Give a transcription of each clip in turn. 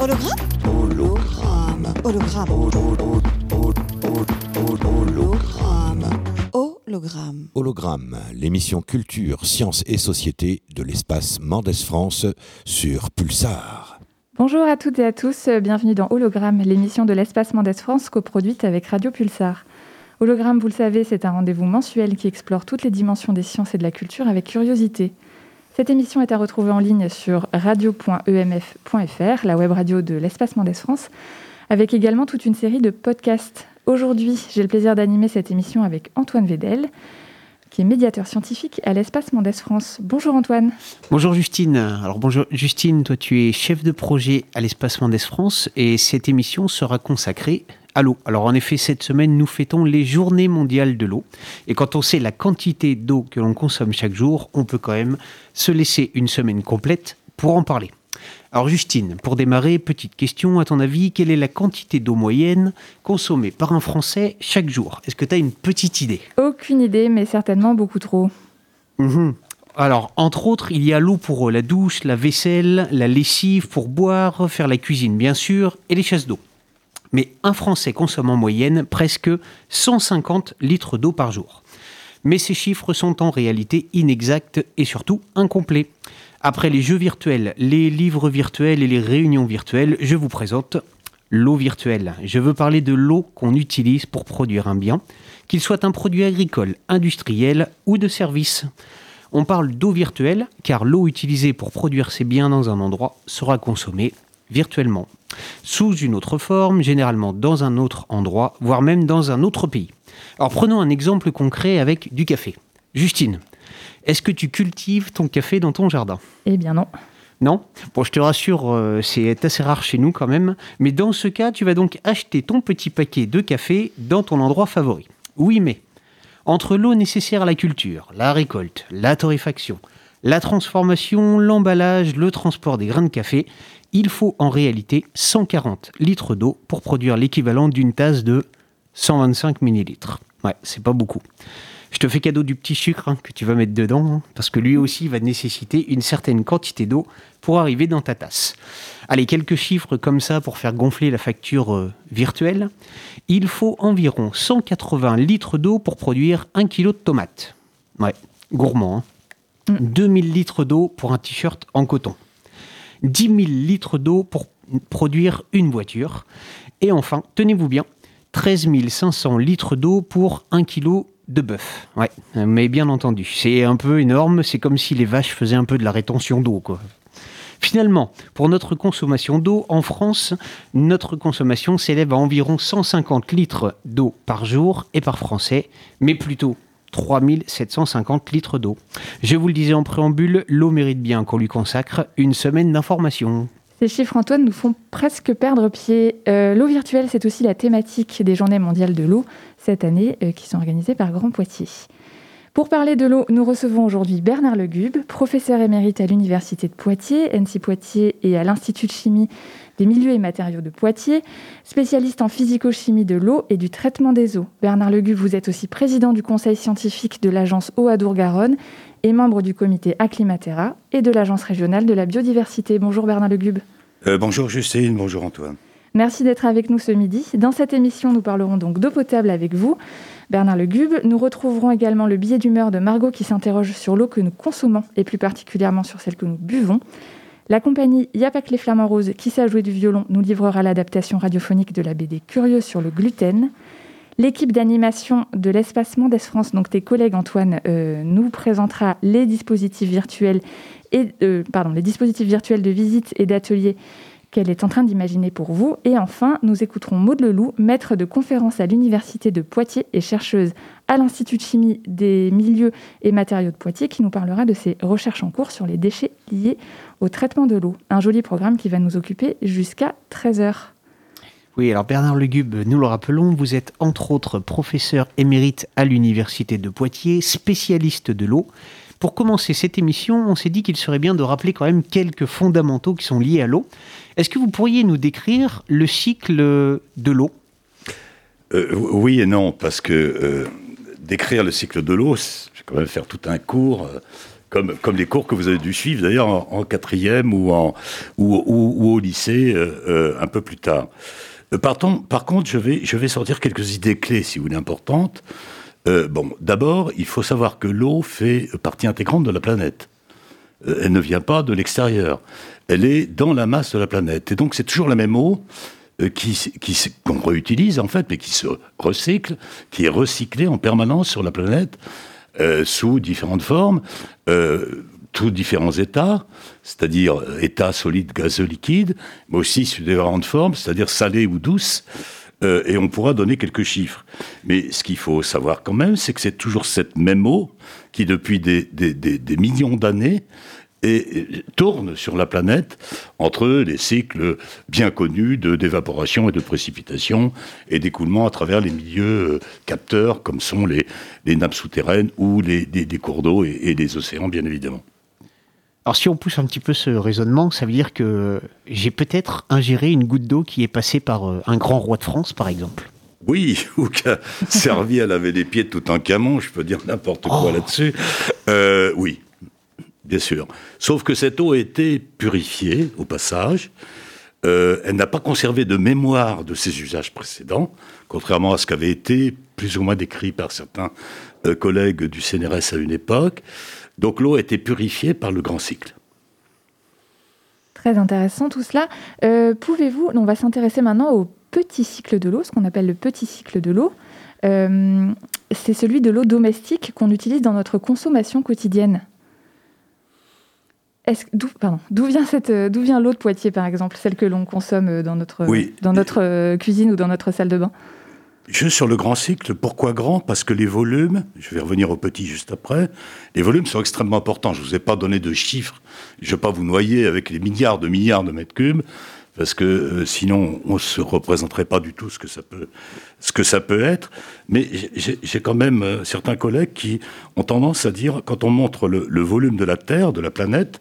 Hologramme Hologramme. Hologramme. Hologramme. Hologramme. Hologramme, l'émission Culture, Sciences et Société de l'espace Mendes France sur Pulsar. Bonjour à toutes et à tous, bienvenue dans Hologramme, l'émission de l'espace Mendes France coproduite avec Radio Pulsar. Hologramme, vous le savez, c'est un rendez-vous mensuel qui explore toutes les dimensions des sciences et de la culture avec curiosité. Cette émission est à retrouver en ligne sur radio.emf.fr, la web radio de l'espace Mendes France, avec également toute une série de podcasts. Aujourd'hui, j'ai le plaisir d'animer cette émission avec Antoine Vedel, qui est médiateur scientifique à l'espace Mendes France. Bonjour Antoine. Bonjour Justine. Alors bonjour Justine, toi tu es chef de projet à l'espace Mendes France et cette émission sera consacrée à l'eau. Alors en effet, cette semaine, nous fêtons les journées mondiales de l'eau. Et quand on sait la quantité d'eau que l'on consomme chaque jour, on peut quand même se laisser une semaine complète pour en parler. Alors Justine, pour démarrer, petite question, à ton avis, quelle est la quantité d'eau moyenne consommée par un Français chaque jour? Est-ce que tu as une petite idée? Aucune idée, mais certainement beaucoup trop. Mhm. Alors, entre autres, il y a l'eau pour la douche, la vaisselle, la lessive, pour boire, faire la cuisine, bien sûr, et les chasses d'eau. Mais un Français consomme en moyenne presque 150 litres d'eau par jour. Mais ces chiffres sont en réalité inexacts et surtout incomplets. Après les jeux virtuels, les livres virtuels et les réunions virtuelles, je vous présente l'eau virtuelle. Je veux parler de l'eau qu'on utilise pour produire un bien, qu'il soit un produit agricole, industriel ou de service. On parle d'eau virtuelle car l'eau utilisée pour produire ces biens dans un endroit sera consommée virtuellement, sous une autre forme, généralement dans un autre endroit, voire même dans un autre pays. Alors prenons un exemple concret avec du café. Justine, est-ce que tu cultives ton café dans ton jardin? Eh bien non. Non? Bon, je te rassure, euh, c'est assez rare chez nous quand même. Mais dans ce cas, tu vas donc acheter ton petit paquet de café dans ton endroit favori. Oui, mais entre l'eau nécessaire à la culture, la récolte, la torréfaction, la transformation, l'emballage, le transport des grains de café, il faut en réalité 140 litres d'eau pour produire l'équivalent d'une tasse de 125 millilitres. Ouais, c'est pas beaucoup. Je te fais cadeau du petit sucre hein, que tu vas mettre dedans, hein, parce que lui aussi va nécessiter une certaine quantité d'eau pour arriver dans ta tasse. Allez, quelques chiffres comme ça pour faire gonfler la facture euh, virtuelle. Il faut environ 180 litres d'eau pour produire 1 kg de tomates. Ouais, gourmand. Hein. 2000 litres d'eau pour un t-shirt en coton. 10 000 litres d'eau pour produire une voiture. Et enfin, tenez-vous bien, 13 500 litres d'eau pour 1 kg de bœuf. Ouais, mais bien entendu, c'est un peu énorme, c'est comme si les vaches faisaient un peu de la rétention d'eau, quoi. Finalement, pour notre consommation d'eau en France, notre consommation s'élève à environ 150 litres d'eau par jour et par Français, mais plutôt 3750 litres d'eau. Je vous le disais en préambule, l'eau mérite bien qu'on lui consacre une semaine d'information. Ces chiffres, Antoine, nous font presque perdre pied. Euh, l'eau virtuelle, c'est aussi la thématique des Journées mondiales de l'eau cette année, euh, qui sont organisées par Grand Poitiers. Pour parler de l'eau, nous recevons aujourd'hui Bernard Legube, professeur émérite à l'Université de Poitiers, NC Poitiers et à l'Institut de chimie des milieux et matériaux de Poitiers, spécialiste en physico-chimie de l'eau et du traitement des eaux. Bernard Legube, vous êtes aussi président du conseil scientifique de l'agence Eau Adour-Garonne et membre du comité Acclimatera et de l'agence régionale de la biodiversité. Bonjour Bernard Legube. Euh, bonjour Justine, bonjour Antoine. Merci d'être avec nous ce midi. Dans cette émission, nous parlerons donc d'eau potable avec vous, Bernard Legube. Nous retrouverons également le billet d'humeur de Margot qui s'interroge sur l'eau que nous consommons et plus particulièrement sur celle que nous buvons. La compagnie Yapak les Flamants Roses, qui sait jouer du violon, nous livrera l'adaptation radiophonique de la BD Curieux sur le gluten. L'équipe d'animation de l'Espacement d'Est France, donc tes collègues Antoine, euh, nous présentera les dispositifs virtuels et euh, les dispositifs virtuels de visite et d'atelier qu'elle est en train d'imaginer pour vous. Et enfin, nous écouterons Maud Leloup, maître de conférence à l'Université de Poitiers et chercheuse à l'Institut de chimie des milieux et matériaux de Poitiers, qui nous parlera de ses recherches en cours sur les déchets liés au traitement de l'eau. Un joli programme qui va nous occuper jusqu'à 13h. Oui, alors Bernard Legube, nous le rappelons, vous êtes entre autres professeur émérite à l'Université de Poitiers, spécialiste de l'eau. Pour commencer cette émission, on s'est dit qu'il serait bien de rappeler quand même quelques fondamentaux qui sont liés à l'eau. Est-ce que vous pourriez nous décrire le cycle de l'eau? Euh, Oui et non, parce que euh, décrire le cycle de l'eau, je vais quand même faire tout un cours. comme, comme les cours que vous avez dû suivre d'ailleurs en, quatrième ou, ou, au lycée un peu plus tard. Par, contre, je vais, je vais sortir quelques idées clés, si vous voulez, importantes. bon, d'abord, il faut savoir que l'eau fait partie intégrante de la planète. elle ne vient pas de l'extérieur. Elle est dans la masse de la planète. Et donc, c'est toujours la même eau euh, qui, qu'on réutilise en fait, mais qui se recycle, qui est recyclé en permanence sur la planète euh, sous différentes formes, euh, tous différents états, c'est-à-dire état solide, gazeux, liquide, mais aussi sous différentes formes, c'est-à-dire salé ou douce. et on pourra donner quelques chiffres. Mais ce qu'il faut savoir quand même, c'est que c'est toujours cette même eau qui, depuis des, des, des millions d'années, et tourne sur la planète entre les cycles bien connus de d'évaporation et de précipitation et d'écoulement à travers les milieux euh, capteurs comme sont les, les nappes souterraines ou les, cours d'eau et, et, les océans bien évidemment. Alors si on pousse un petit peu ce raisonnement, ça veut dire que j'ai peut-être ingéré une goutte d'eau qui est passée par euh, un grand roi de France par exemple. Oui, ou qui a servi à laver les pieds de tout un camon, je peux dire n'importe quoi oh. là-dessus. Euh, oui, bien sûr. Sauf que cette eau a été purifiée au passage. Euh, elle n'a pas conservé de mémoire de ses usages précédents, contrairement à ce qu'avait été plus ou moins décrit par certains euh, collègues du CNRS à une époque. Donc l'eau a été purifiée par le grand cycle. Très intéressant tout cela. Euh, pouvez-vous, on va s'intéresser maintenant au petit cycle de l'eau, ce qu'on appelle le petit cycle de l'eau. c'est celui de l'eau domestique qu'on utilise dans notre consommation quotidienne. D'où vient, cette, euh, d'où vient l'eau de Poitiers, par exemple, celle que l'on consomme euh, dans notre, dans notre euh, cuisine ou dans notre salle de bain? Juste sur le grand cycle, pourquoi grand? Parce que les volumes, je vais revenir au petit juste après, les volumes sont extrêmement importants. Je ne vous ai pas donné de chiffres, je ne vais pas vous noyer avec les milliards de milliards de mètres cubes parce que euh, sinon on se représenterait pas du tout ce que ça peut, ce que ça peut être. Mais j'ai quand même euh, certains collègues qui ont tendance à dire, quand on montre le, volume de la Terre, de la planète,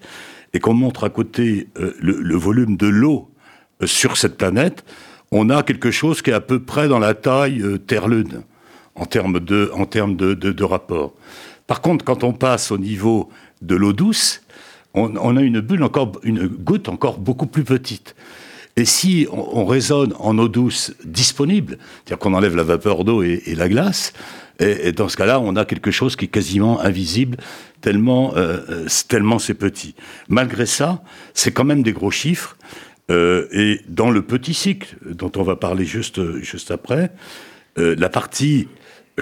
et qu'on montre à côté euh, le, volume de l'eau sur cette planète, on a quelque chose qui est à peu près dans la taille Terre-Lune en termes de, en termes de, rapport. Par contre, quand on passe au niveau de l'eau douce, on, on, a une bulle encore, une goutte encore beaucoup plus petite. Et si on, raisonne en eau douce disponible, c'est-à-dire qu'on enlève la vapeur d'eau et, la glace, et, dans ce cas-là, on a quelque chose qui est quasiment invisible, tellement, euh, euh, tellement c'est petit. Malgré ça, c'est quand même des gros chiffres. Euh, et dans le petit cycle, dont on va parler juste, juste après, la partie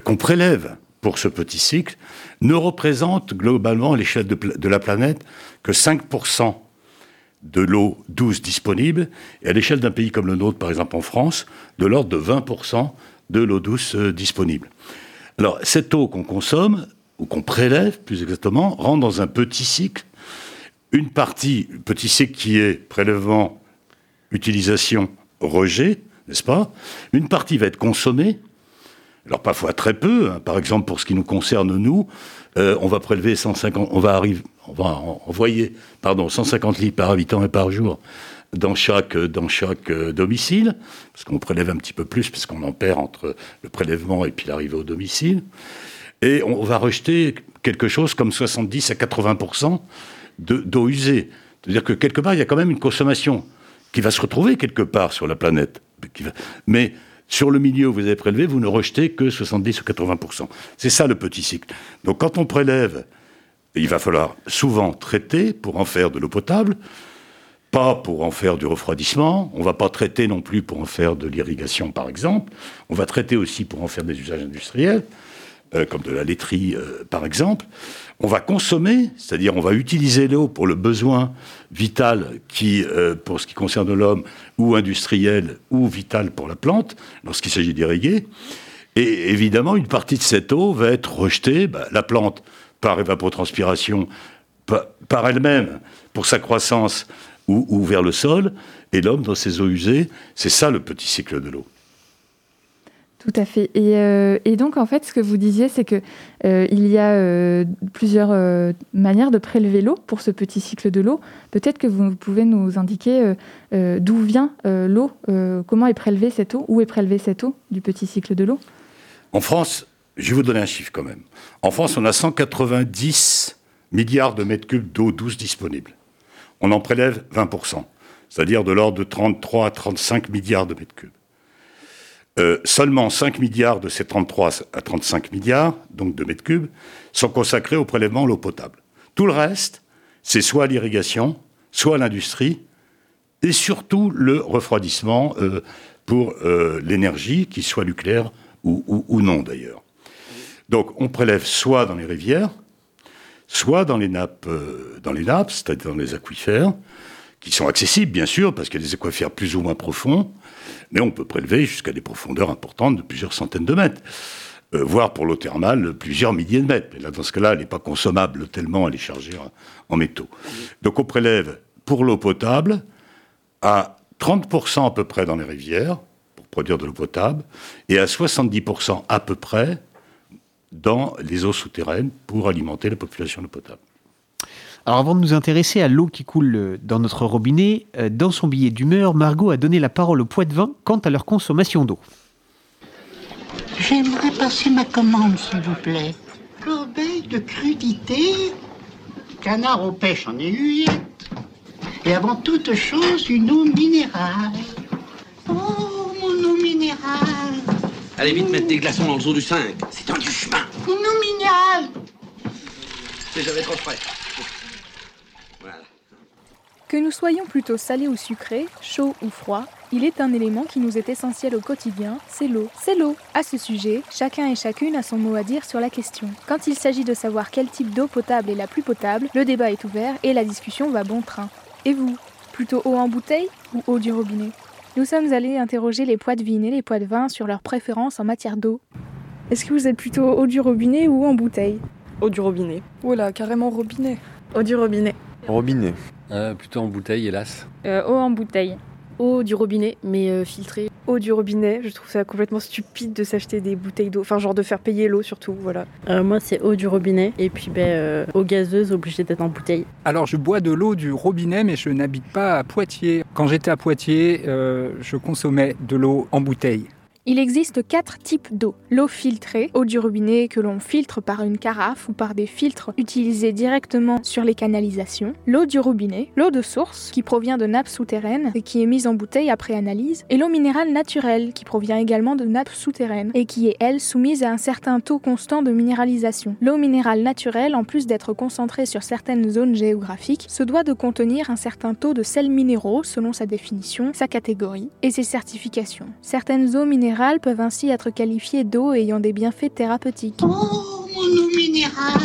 qu'on prélève pour ce petit cycle ne représente globalement à l'échelle de, de, la planète que 5% de l'eau douce disponible, et à l'échelle d'un pays comme le nôtre, par exemple en France, de l'ordre de 20% de l'eau douce euh, disponible. Alors, cette eau qu'on consomme, ou qu'on prélève plus exactement, rentre dans un petit cycle. Une partie, petit cycle qui est prélèvement, utilisation, rejet, n'est-ce pas? Une partie va être consommée, alors parfois très peu, hein. par exemple pour ce qui nous concerne nous, euh, on va prélever 150, on va arriver, on va envoyer, pardon, 150 litres par habitant et par jour dans chaque, euh, domicile, parce qu'on prélève un petit peu plus, parce qu'on en perd entre le prélèvement et l'arrivée au domicile. Et on va rejeter quelque chose comme 70 à 80% d'eau usée. C'est-à-dire que quelque part, il y a quand même une consommation qui va se retrouver quelque part sur la planète. Mais sur le milieu où vous avez prélevé, vous ne rejetez que 70 ou 80% C'est ça le petit cycle. Donc quand on prélève, il va falloir souvent traiter pour en faire de l'eau potable, pas pour en faire du refroidissement, on ne va pas traiter non plus pour en faire de l'irrigation par exemple, on va traiter aussi pour en faire des usages industriels, euh, comme de la laiterie euh, par exemple. On va consommer, c'est-à-dire on va utiliser l'eau pour le besoin vital qui, euh, pour ce qui concerne l'homme, ou industriel, ou vital pour la plante, lorsqu'il s'agit d'irriguer. Et évidemment, une partie de cette eau va être rejetée, bah, la plante par évapotranspiration, par, elle-même, pour sa croissance, ou, ou vers le sol, et l'homme dans ses eaux usées. C'est ça le petit cycle de l'eau. Tout à fait. Euh, et, donc, en fait, ce que vous disiez, c'est qu'il euh, il y a euh, plusieurs manières de prélever l'eau pour ce petit cycle de l'eau. Peut-être que vous pouvez nous indiquer d'où vient l'eau, comment est prélevée cette eau, où est prélevée cette eau du petit cycle de l'eau? En France, je vais vous donner un chiffre quand même. En France, on a 190 milliards de mètres cubes d'eau douce disponibles. On en prélève 20%, c'est-à-dire de l'ordre de 33 à 35 milliards de mètres cubes. Euh, seulement 5 milliards de ces 33 à 35 milliards, donc de mètres cubes, sont consacrés au prélèvement de l'eau potable. Tout le reste, c'est soit l'irrigation, soit l'industrie, et surtout le refroidissement euh, pour euh, l'énergie, qu'il soit nucléaire ou non d'ailleurs. Donc on prélève soit dans les rivières, soit dans les nappes, dans les nappes, c'est-à-dire dans les aquifères, qui sont accessibles bien sûr, parce qu'il y a des aquifères plus ou moins profonds, mais on peut prélever jusqu'à des profondeurs importantes de plusieurs centaines de mètres. Euh, voire pour l'eau thermale, plusieurs milliers de mètres. Mais là, dans ce cas-là, elle n'est pas consommable tellement elle est chargée en métaux. Donc on prélève pour l'eau potable à 30% à peu près dans les rivières, pour produire de l'eau potable, et à 70% à peu près dans les eaux souterraines pour alimenter la population d'eau potable. Alors avant de nous intéresser à l'eau qui coule euh, dans notre robinet, euh, dans son billet d'humeur, Margot a donné la parole aux poids de vin quant à leur consommation d'eau. J'aimerais passer ma commande, s'il vous plaît. Corbeille de crudité, canard aux pêches en aiguillette, et avant toute chose, une eau minérale. Oh, mon eau minérale Allez vite mettre des glaçons dans le zoo du 5, c'est un du chemin. Mon eau minérale C'est jamais trop frais. Que nous soyons plutôt salés ou sucrés, chauds ou froids, il est un élément qui nous est essentiel au quotidien, c'est l'eau. C'est l'eau. À ce sujet, chacun et chacune a son mot à dire sur la question. Quand il s'agit de savoir quel type d'eau potable est la plus potable, le débat est ouvert et la discussion va bon train. Et vous Plutôt eau en bouteille ou eau du robinet? Nous sommes allés interroger les poids de vigne et les poids de vin sur leurs préférences en matière d'eau. Est-ce que vous êtes plutôt eau du robinet ou en bouteille? Eau du robinet. Voilà, carrément robinet. Eau du robinet. Robinet. Euh, plutôt en bouteille, hélas. Euh, eau en bouteille. Eau du robinet, mais euh, filtrée. Eau du robinet, je trouve ça complètement stupide de s'acheter des bouteilles d'eau, enfin genre de faire payer l'eau surtout, voilà. Euh, moi c'est eau du robinet, et puis ben, euh, eau gazeuse obligée d'être en bouteille. Alors je bois de l'eau du robinet, mais je n'habite pas à Poitiers. Quand j'étais à Poitiers, euh, je consommais de l'eau en bouteille. Il existe quatre types d'eau. L'eau filtrée, eau du robinet que l'on filtre par une carafe ou par des filtres utilisés directement sur les canalisations. L'eau du robinet, l'eau de source qui provient de nappes souterraines et qui est mise en bouteille après analyse. Et l'eau minérale naturelle qui provient également de nappes souterraines et qui est elle soumise à un certain taux constant de minéralisation. L'eau minérale naturelle, en plus d'être concentrée sur certaines zones géographiques, se doit de contenir un certain taux de sels minéraux selon sa définition, sa catégorie et ses certifications. Certaines eaux minérales peuvent ainsi être qualifiées d'eau ayant des bienfaits thérapeutiques. Oh,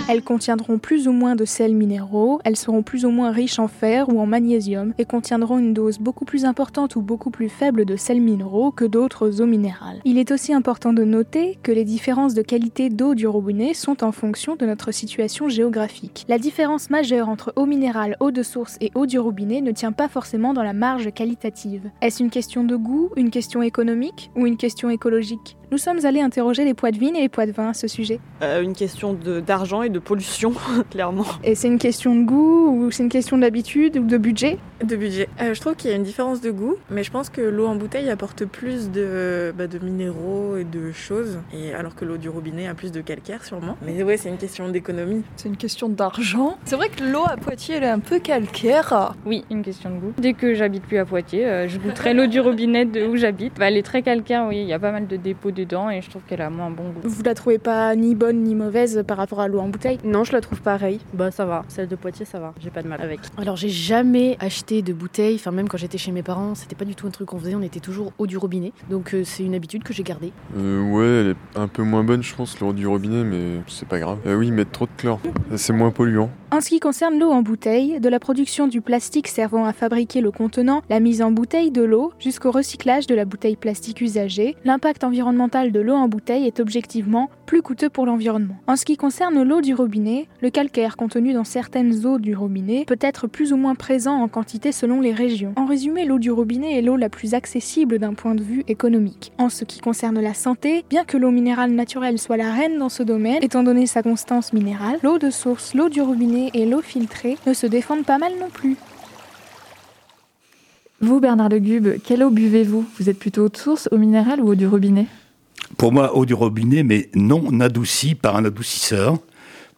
Elles contiendront plus ou moins de sels minéraux, elles seront plus ou moins riches en fer ou en magnésium et contiendront une dose beaucoup plus importante ou beaucoup plus faible de sels minéraux que d'autres eaux minérales. Il est aussi important de noter que les différences de qualité d'eau du robinet sont en fonction de notre situation géographique. La différence majeure entre eau minérale, eau de source et eau du robinet ne tient pas forcément dans la marge qualitative. Est-ce une question de goût, une question économique ou une question écologique? Nous sommes allés interroger les poids de vigne et les poids de vin à ce sujet. Euh, une question d'argent et de pollution, clairement. Et c'est une question de goût ou c'est une question d'habitude ou de budget? De budget. Euh, je trouve qu'il y a une différence de goût, mais je pense que l'eau en bouteille apporte plus de, bah, de minéraux et de choses, et alors que l'eau du robinet a plus de calcaire sûrement. Mais ouais, c'est une question d'économie. C'est une question d'argent. C'est vrai que l'eau à Poitiers, elle est un peu calcaire. Oui, une question de goût. Dès que j'habite plus à Poitiers, euh, je goûterai l'eau du robinet de où j'habite. Bah, elle est très calcaire, oui, il y a pas mal de dépôts dedans et je trouve qu'elle a moins bon goût. Vous la trouvez pas ni bonne ni mauvaise par rapport à l'eau en bouteille? Non, je la trouve pareille. Bah ça va, celle de Poitiers ça va, j'ai pas de mal avec. Alors j'ai jamais acheté de bouteille, enfin même quand j'étais chez mes parents, c'était pas du tout un truc qu'on faisait, on était toujours eau du robinet. Donc euh, c'est une habitude que j'ai gardée. Euh, ouais, elle est un peu moins bonne je pense l'eau du robinet, mais c'est pas grave. Euh, oui, mettre trop de chlore, c'est moins polluant. En ce qui concerne l'eau en bouteille, de la production du plastique servant à fabriquer le contenant, la mise en bouteille de l'eau, jusqu'au recyclage de la bouteille plastique usagée, l'impact environnemental de l'eau en bouteille est objectivement plus coûteux pour l'environnement. En ce qui concerne l'eau du robinet, le calcaire contenu dans certaines eaux du robinet peut être plus ou moins présent en quantité selon les régions. En résumé, l'eau du robinet est l'eau la plus accessible d'un point de vue économique. En ce qui concerne la santé, bien que l'eau minérale naturelle soit la reine dans ce domaine, étant donné sa constance minérale, l'eau de source, l'eau du robinet et l'eau filtrée ne se défendent pas mal non plus. Vous, Bernard Legube, quelle eau buvez-vous? Vous êtes plutôt eau de source, eau minérale ou eau du robinet? Pour moi, eau du robinet, mais non adoucie par un adoucisseur,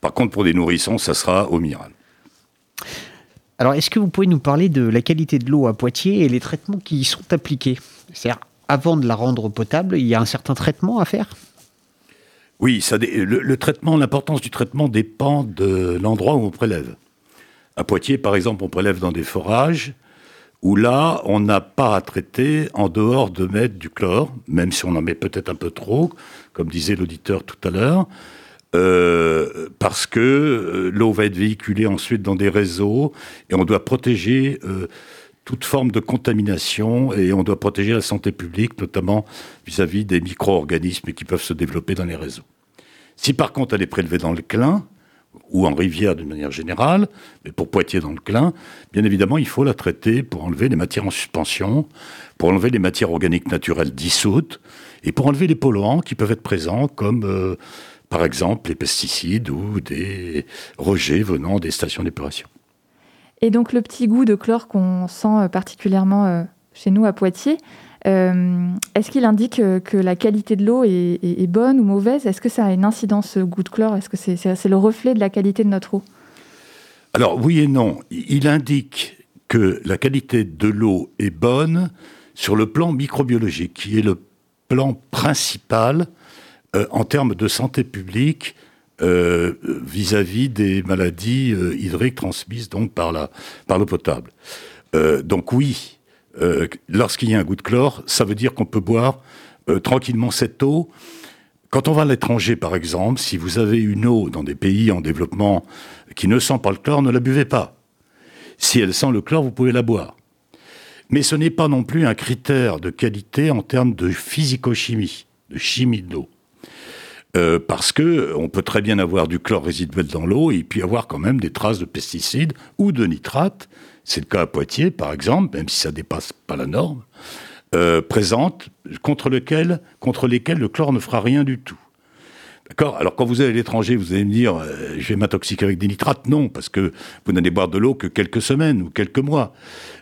Par contre, pour des nourrissons, ça sera au minéral. Alors, est-ce que vous pouvez nous parler de la qualité de l'eau à Poitiers et les traitements qui y sont appliqués? C'est-à-dire, avant de la rendre potable, il y a un certain traitement à faire? Oui, le traitement, l'importance du traitement dépend de l'endroit où on prélève. À Poitiers, par exemple, on prélève dans des forages où là, on n'a pas à traiter en dehors de mettre du chlore, même si on en met peut-être un peu trop, comme disait l'auditeur tout à l'heure, euh, parce que euh, l'eau va être véhiculée ensuite dans des réseaux et on doit protéger euh, toute forme de contamination et on doit protéger la santé publique, notamment vis-à-vis des micro-organismes qui peuvent se développer dans les réseaux. Si par contre elle est prélevée dans le clin, ou en rivière d'une manière générale, mais pour Poitiers dans le Clin, bien évidemment, il faut la traiter pour enlever les matières en suspension, pour enlever les matières organiques naturelles dissoutes, et pour enlever les polluants qui peuvent être présents, comme euh, par exemple les pesticides ou des rejets venant des stations d'épuration. Et donc le petit goût de chlore qu'on sent particulièrement euh, chez nous à Poitiers, euh, Est-ce qu'il indique que la qualité de l'eau est, bonne ou mauvaise? Est-ce que ça a une incidence, ce goût de chlore? Est-ce que c'est le reflet de la qualité de notre eau? Alors oui et non. Il indique que la qualité de l'eau est bonne sur le plan microbiologique, qui est le plan principal euh, en termes de santé publique euh, vis-à-vis -vis des maladies euh, hydriques transmises par par l'eau potable. Euh, donc oui, euh, lorsqu'il y a un goût de chlore, ça veut dire qu'on peut boire euh, tranquillement cette eau. Quand on va à l'étranger, par exemple, si vous avez une eau dans des pays en développement qui ne sent pas le chlore, ne la buvez pas. Si elle sent le chlore, vous pouvez la boire. Mais ce n'est pas non plus un critère de qualité en termes de physico-chimie, de chimie de l'eau. Euh, parce que on peut très bien avoir du chlore résiduel dans l'eau et puis avoir quand même des traces de pesticides ou de nitrates c'est le cas à Poitiers, par exemple, même si ça dépasse pas la norme, euh, présente contre, lequel, contre lesquels le chlore ne fera rien du tout. D'accord Alors quand vous allez à l'étranger, vous allez me dire, euh, je vais m'intoxiquer avec des nitrates. Non, parce que vous n'allez boire de l'eau que quelques semaines ou quelques mois.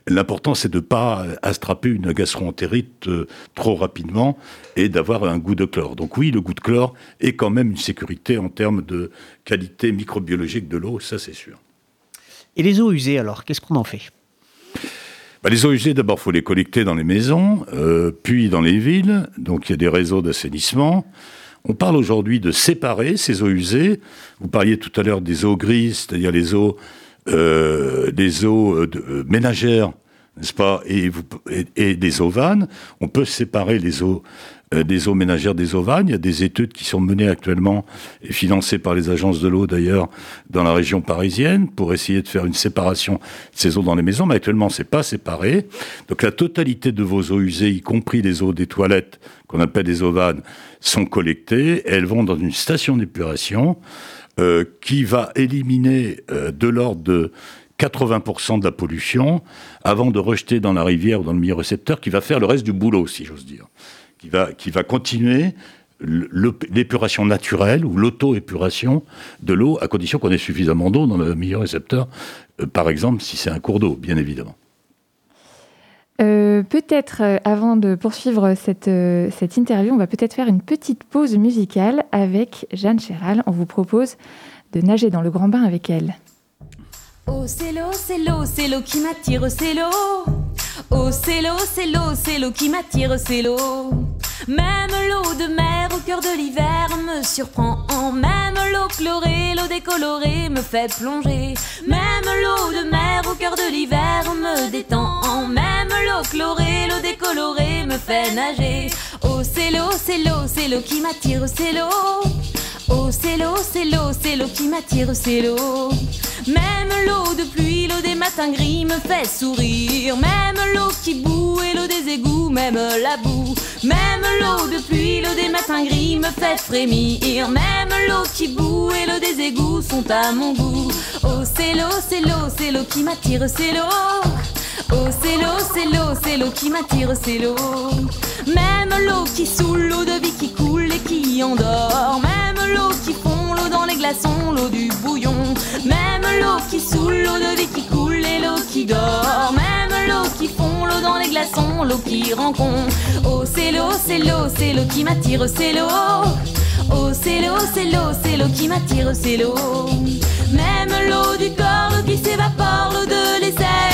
L'important, c'est de ne pas astraper une gastroentérite euh, trop rapidement et d'avoir un goût de chlore. Donc oui, le goût de chlore est quand même une sécurité en termes de qualité microbiologique de l'eau, ça c'est sûr. Et les eaux usées, alors, qu'est-ce qu'on en fait? Bah, les eaux usées, d'abord, faut les collecter dans les maisons, euh, puis dans les villes. Donc, il y a des réseaux d'assainissement. On parle aujourd'hui de séparer ces eaux usées. Vous parliez tout à l'heure des eaux grises, c'est-à-dire les eaux, euh, des eaux euh, euh, ménagères, n'est-ce pas, et, des eaux vannes. On peut séparer les eaux des eaux ménagères des eaux vannes. Il y a des études qui sont menées actuellement et financées par les agences de l'eau d'ailleurs dans la région parisienne pour essayer de faire une séparation de ces eaux dans les maisons. Mais actuellement, c'est pas séparé. Donc la totalité de vos eaux usées, y compris les eaux des toilettes qu'on appelle des eaux vannes, sont collectées. Elles vont dans une station d'épuration euh, qui va éliminer euh, de l'ordre de 80% de la pollution avant de rejeter dans la rivière ou dans le milieu récepteur qui va faire le reste du boulot, si j'ose dire qui va, qui va continuer l'épuration naturelle ou l'auto-épuration de l'eau, à condition qu'on ait suffisamment d'eau dans le milieu récepteur, euh, par exemple si c'est un cours d'eau, bien évidemment. Euh, peut-être, euh, avant de poursuivre cette, euh, cette interview, on va peut-être faire une petite pause musicale avec Jeanne Chéral. On vous propose de nager dans le grand bain avec elle. Oh, c'est l'eau, c'est l'eau, c'est l'eau qui m'attire, c'est l'eau. Oh, c'est l'eau, c'est l'eau, c'est l'eau qui m'attire, c'est l'eau. Même l'eau de mer au cœur de l'hiver me surprend. Même l'eau chlorée, l'eau décolorée me fait plonger. Même l'eau de mer au cœur de l'hiver me détend. Même l'eau chlorée, l'eau décolorée me fait nager. Oh, c'est l'eau, c'est l'eau, c'est l'eau qui m'attire, c'est l'eau. Oh, c'est l'eau, c'est l'eau, c'est l'eau qui m'attire, c'est l'eau. Même l'eau de pluie, l'eau des matins gris me fait sourire. Même l'eau qui boue et l'eau des égouts, même la boue. Même l'eau de pluie, l'eau des matins gris me fait frémir. Même l'eau qui boue et l'eau des égouts sont à mon goût. Oh, c'est l'eau, c'est l'eau, c'est l'eau qui m'attire, c'est l'eau. Oh, c'est l'eau, c'est l'eau, c'est l'eau qui m'attire, c'est l'eau. Même l'eau qui saoule, l'eau de vie qui coule et qui endort. Même l'eau qui fond, l'eau dans les glaçons, l'eau du bouillon. Même l'eau qui saoule, l'eau de vie qui coule et l'eau qui dort. Même l'eau qui fond, l'eau dans les glaçons, l'eau qui rencontre. Oh, c'est l'eau, c'est l'eau, c'est l'eau qui m'attire, c'est l'eau. Oh, c'est l'eau, c'est l'eau, c'est l'eau qui m'attire, c'est l'eau. Même l'eau du corps, qui s'évapore, de l'eau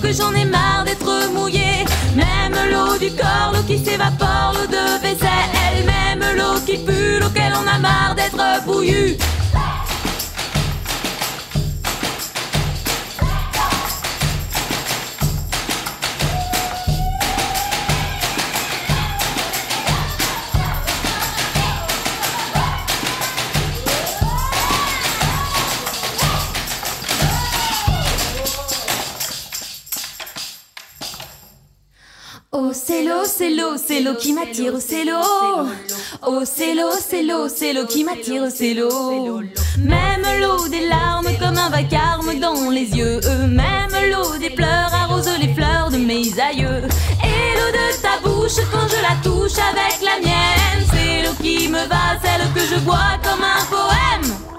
que j'en ai marre d'être mouillée. Même l'eau du corps, l'eau qui s'évapore, l'eau de vaisselle. Même l'eau qui pue, l'eau qu'elle en a marre d'être bouillue. C'est l'eau, qui m'attire, c'est l'eau. Oh c'est l'eau, c'est l'eau, c'est l'eau qui m'attire, c'est l'eau. Même l'eau des larmes comme un vacarme dans les yeux. Même l'eau des pleurs arrose les fleurs de mes aïeux. Et l'eau de ta bouche quand je la touche avec la mienne. C'est l'eau qui me va, celle que je bois comme un poème.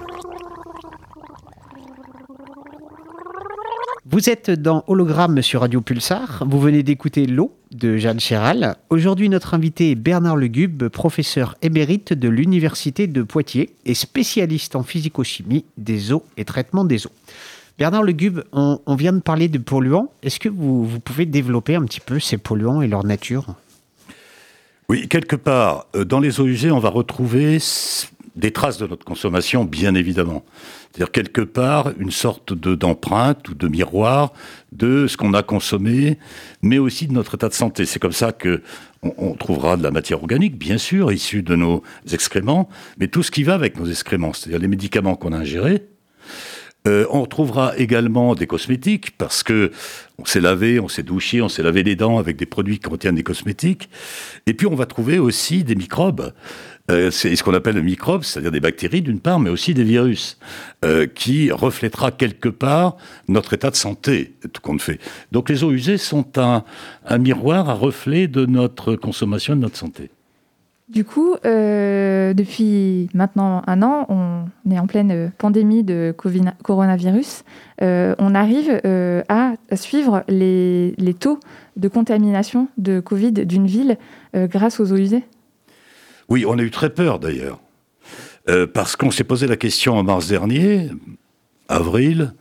Vous êtes dans Hologramme sur Radio Pulsar. Vous venez d'écouter L'eau de Jeanne Chéral. Aujourd'hui, notre invité est Bernard Legube, professeur émérite de l'Université de Poitiers et spécialiste en physico-chimie des eaux et traitement des eaux. Bernard Legube, on, vient de parler de polluants. Est-ce que vous, pouvez développer un petit peu ces polluants et leur nature? Oui, quelque part, euh, dans les eaux usées, on va retrouver des traces de notre consommation, bien évidemment. C'est-à-dire quelque part une sorte de- d'empreinte ou de miroir de ce qu'on a consommé, mais aussi de notre état de santé. C'est comme ça que on trouvera de la matière organique, bien sûr, issue de nos excréments, mais tout ce qui va avec nos excréments, c'est-à-dire les médicaments qu'on a ingérés, euh, on retrouvera également des cosmétiques parce que on s'est lavé, on s'est douché, on s'est lavé les dents avec des produits qui contiennent des cosmétiques. Et puis on va trouver aussi des microbes. Euh, c'est ce qu'on appelle le microbe, c'est-à-dire des bactéries d'une part, mais aussi des virus, euh, qui reflètera quelque part notre état de santé, tout compte fait. Donc les eaux usées sont un, miroir, un reflet de notre consommation de notre santé. Du coup, euh, depuis maintenant un an, on est en pleine pandémie de coronavirus. On arrive à, suivre les, taux de contamination de Covid d'une ville grâce aux eaux usées? Oui, on a eu très peur d'ailleurs. Euh, parce qu'on s'est posé la question en mars dernier, avril,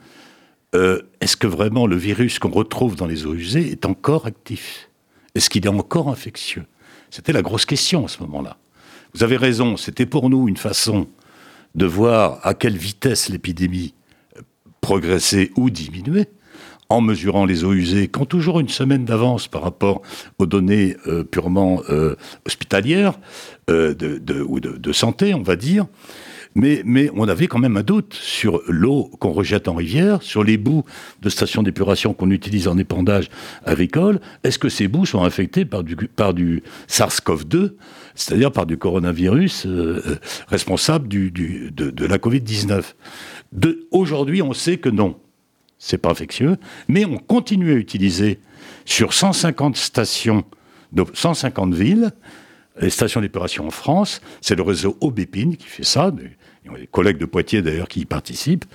euh, est-ce que vraiment le virus qu'on retrouve dans les eaux usées est encore actif? Est-ce qu'il est encore infectieux? C'était la grosse question à ce moment-là. Vous avez raison, c'était pour nous une façon de voir à quelle vitesse l'épidémie euh, progressait ou diminuait en mesurant les eaux usées, qui ont toujours une semaine d'avance par rapport aux données euh, purement euh, hospitalières euh, ou de, santé, on va dire. Mais, mais on avait quand même un doute sur l'eau qu'on rejette en rivière, sur les bouts de stations d'épuration qu'on utilise en épandage agricole. Est-ce que ces bouts sont infectés par du, par du SARS-CoV-2, c'est-à-dire par du coronavirus responsable de, la Covid-19 De- Aujourd'hui, on sait que non c'est pas infectieux, mais on continue à utiliser sur 150 stations, de 150 villes, les stations d'épuration en France, c'est le réseau Aubépine qui fait ça, il y a des collègues de Poitiers d'ailleurs qui y participent,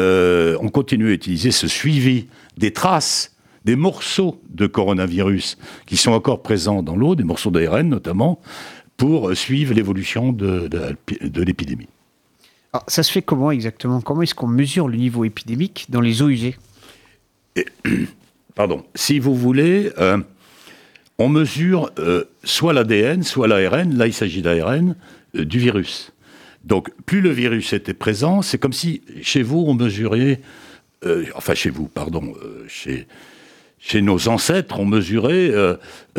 Euh, on continue à utiliser ce suivi des traces, des morceaux de coronavirus qui sont encore présents dans l'eau, des morceaux d'ARN notamment, pour suivre l'évolution de l'épidémie. Alors, Ça se fait comment exactement? Comment est-ce qu'on mesure le niveau épidémique dans les eaux usées? Pardon, si vous voulez, euh, on mesure euh, soit l'ADN, soit l'ARN, là il s'agit d'ARN, euh, du virus. Donc plus le virus était présent, c'est comme si chez vous on mesurait, enfin chez vous, pardon, chez, nos ancêtres, on mesurait,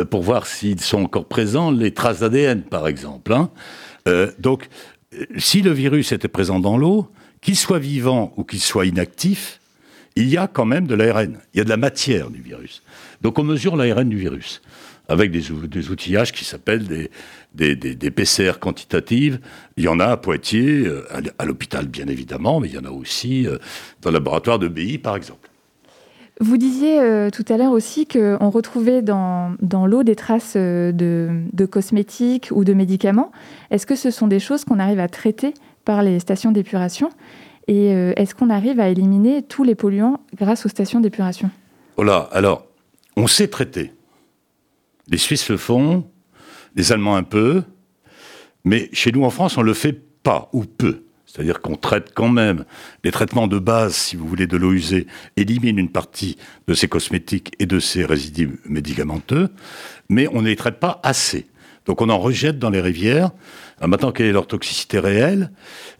pour voir s'ils sont encore présents, les traces d'ADN par exemple. hein. Donc si le virus était présent dans l'eau, qu'il soit vivant ou qu'il soit inactif, il y a quand même de l'ARN, il y a de la matière du virus. Donc on mesure l'ARN du virus avec des, ou- des outillages qui s'appellent des, des, PCR quantitatives. Il y en a à Poitiers, euh, à l'hôpital bien évidemment, mais il y en a aussi euh, dans le laboratoire de BI par exemple. Vous disiez euh, tout à l'heure aussi qu'on retrouvait dans, l'eau des traces euh, de, cosmétiques ou de médicaments. Est-ce que ce sont des choses qu'on arrive à traiter par les stations d'épuration? Et euh, est-ce qu'on arrive à éliminer tous les polluants grâce aux stations d'épuration? Voilà, alors, on sait traiter. Les Suisses le font, les Allemands un peu. Mais chez nous en France, on le fait pas ou peu. C'est-à-dire qu'on traite quand même les traitements de base, si vous voulez, de l'eau usée, éliminent une partie de ces cosmétiques et de ces résidus médicamenteux, mais on ne les traite pas assez. Donc on en rejette dans les rivières. Alors maintenant, quelle est leur toxicité réelle?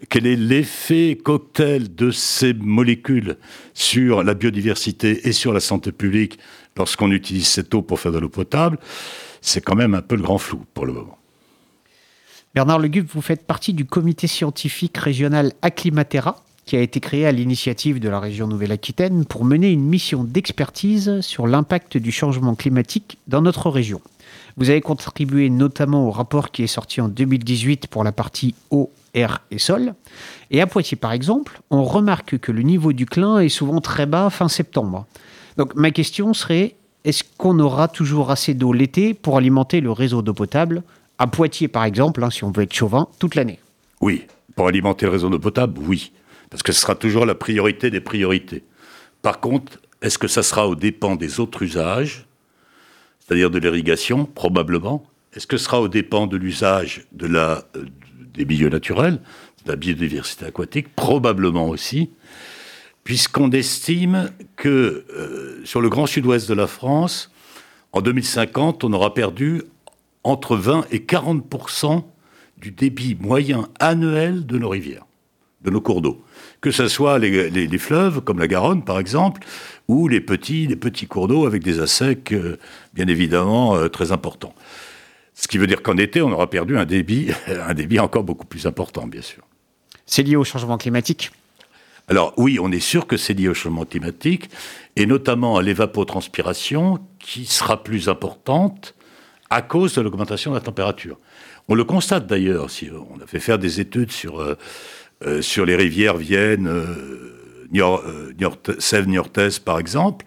Quel est l'effet cocktail de ces molécules sur la biodiversité et sur la santé publique lorsqu'on utilise cette eau pour faire de l'eau potable? C'est quand même un peu le grand flou pour le moment. Bernard Legube, vous faites partie du comité scientifique régional Acclimatera, qui a été créé à l'initiative de la région Nouvelle-Aquitaine pour mener une mission d'expertise sur l'impact du changement climatique dans notre région. Vous avez contribué notamment au rapport qui est sorti en 2018 pour la partie eau, air et sol. Et à Poitiers, par exemple, on remarque que le niveau du clin est souvent très bas fin septembre. Donc ma question serait, est-ce qu'on aura toujours assez d'eau l'été pour alimenter le réseau d'eau potable à Poitiers, par exemple, hein, si on veut être chauvin, toute l'année. Oui, pour alimenter le réseau d'eau potable, oui. Parce que ce sera toujours la priorité des priorités. Par contre, est-ce que ça sera aux dépens des autres usages, c'est-à-dire de l'irrigation, probablement? Est-ce que ce sera aux dépens de l'usage euh, des milieux naturels, de la biodiversité aquatique? Probablement aussi, puisqu'on estime que euh, sur le grand sud-ouest de la France, en 2050, on aura perdu entre 20 et 40% du débit moyen annuel de nos rivières, de nos cours d'eau. Que ce soit les, fleuves, comme la Garonne par exemple, ou les petits, les petits cours d'eau avec des assecs, euh, bien évidemment, euh, très importants. Ce qui veut dire qu'en été, on aura perdu un débit, un débit encore beaucoup plus important, bien sûr. C'est lié au changement climatique? Alors oui, on est sûr que c'est lié au changement climatique, et notamment à l'évapotranspiration, qui sera plus importante à cause de l'augmentation de la température. On le constate d'ailleurs, si on a fait faire des études sur, euh, euh, sur les rivières Vienne, euh, Sèvres-Niortaise par exemple,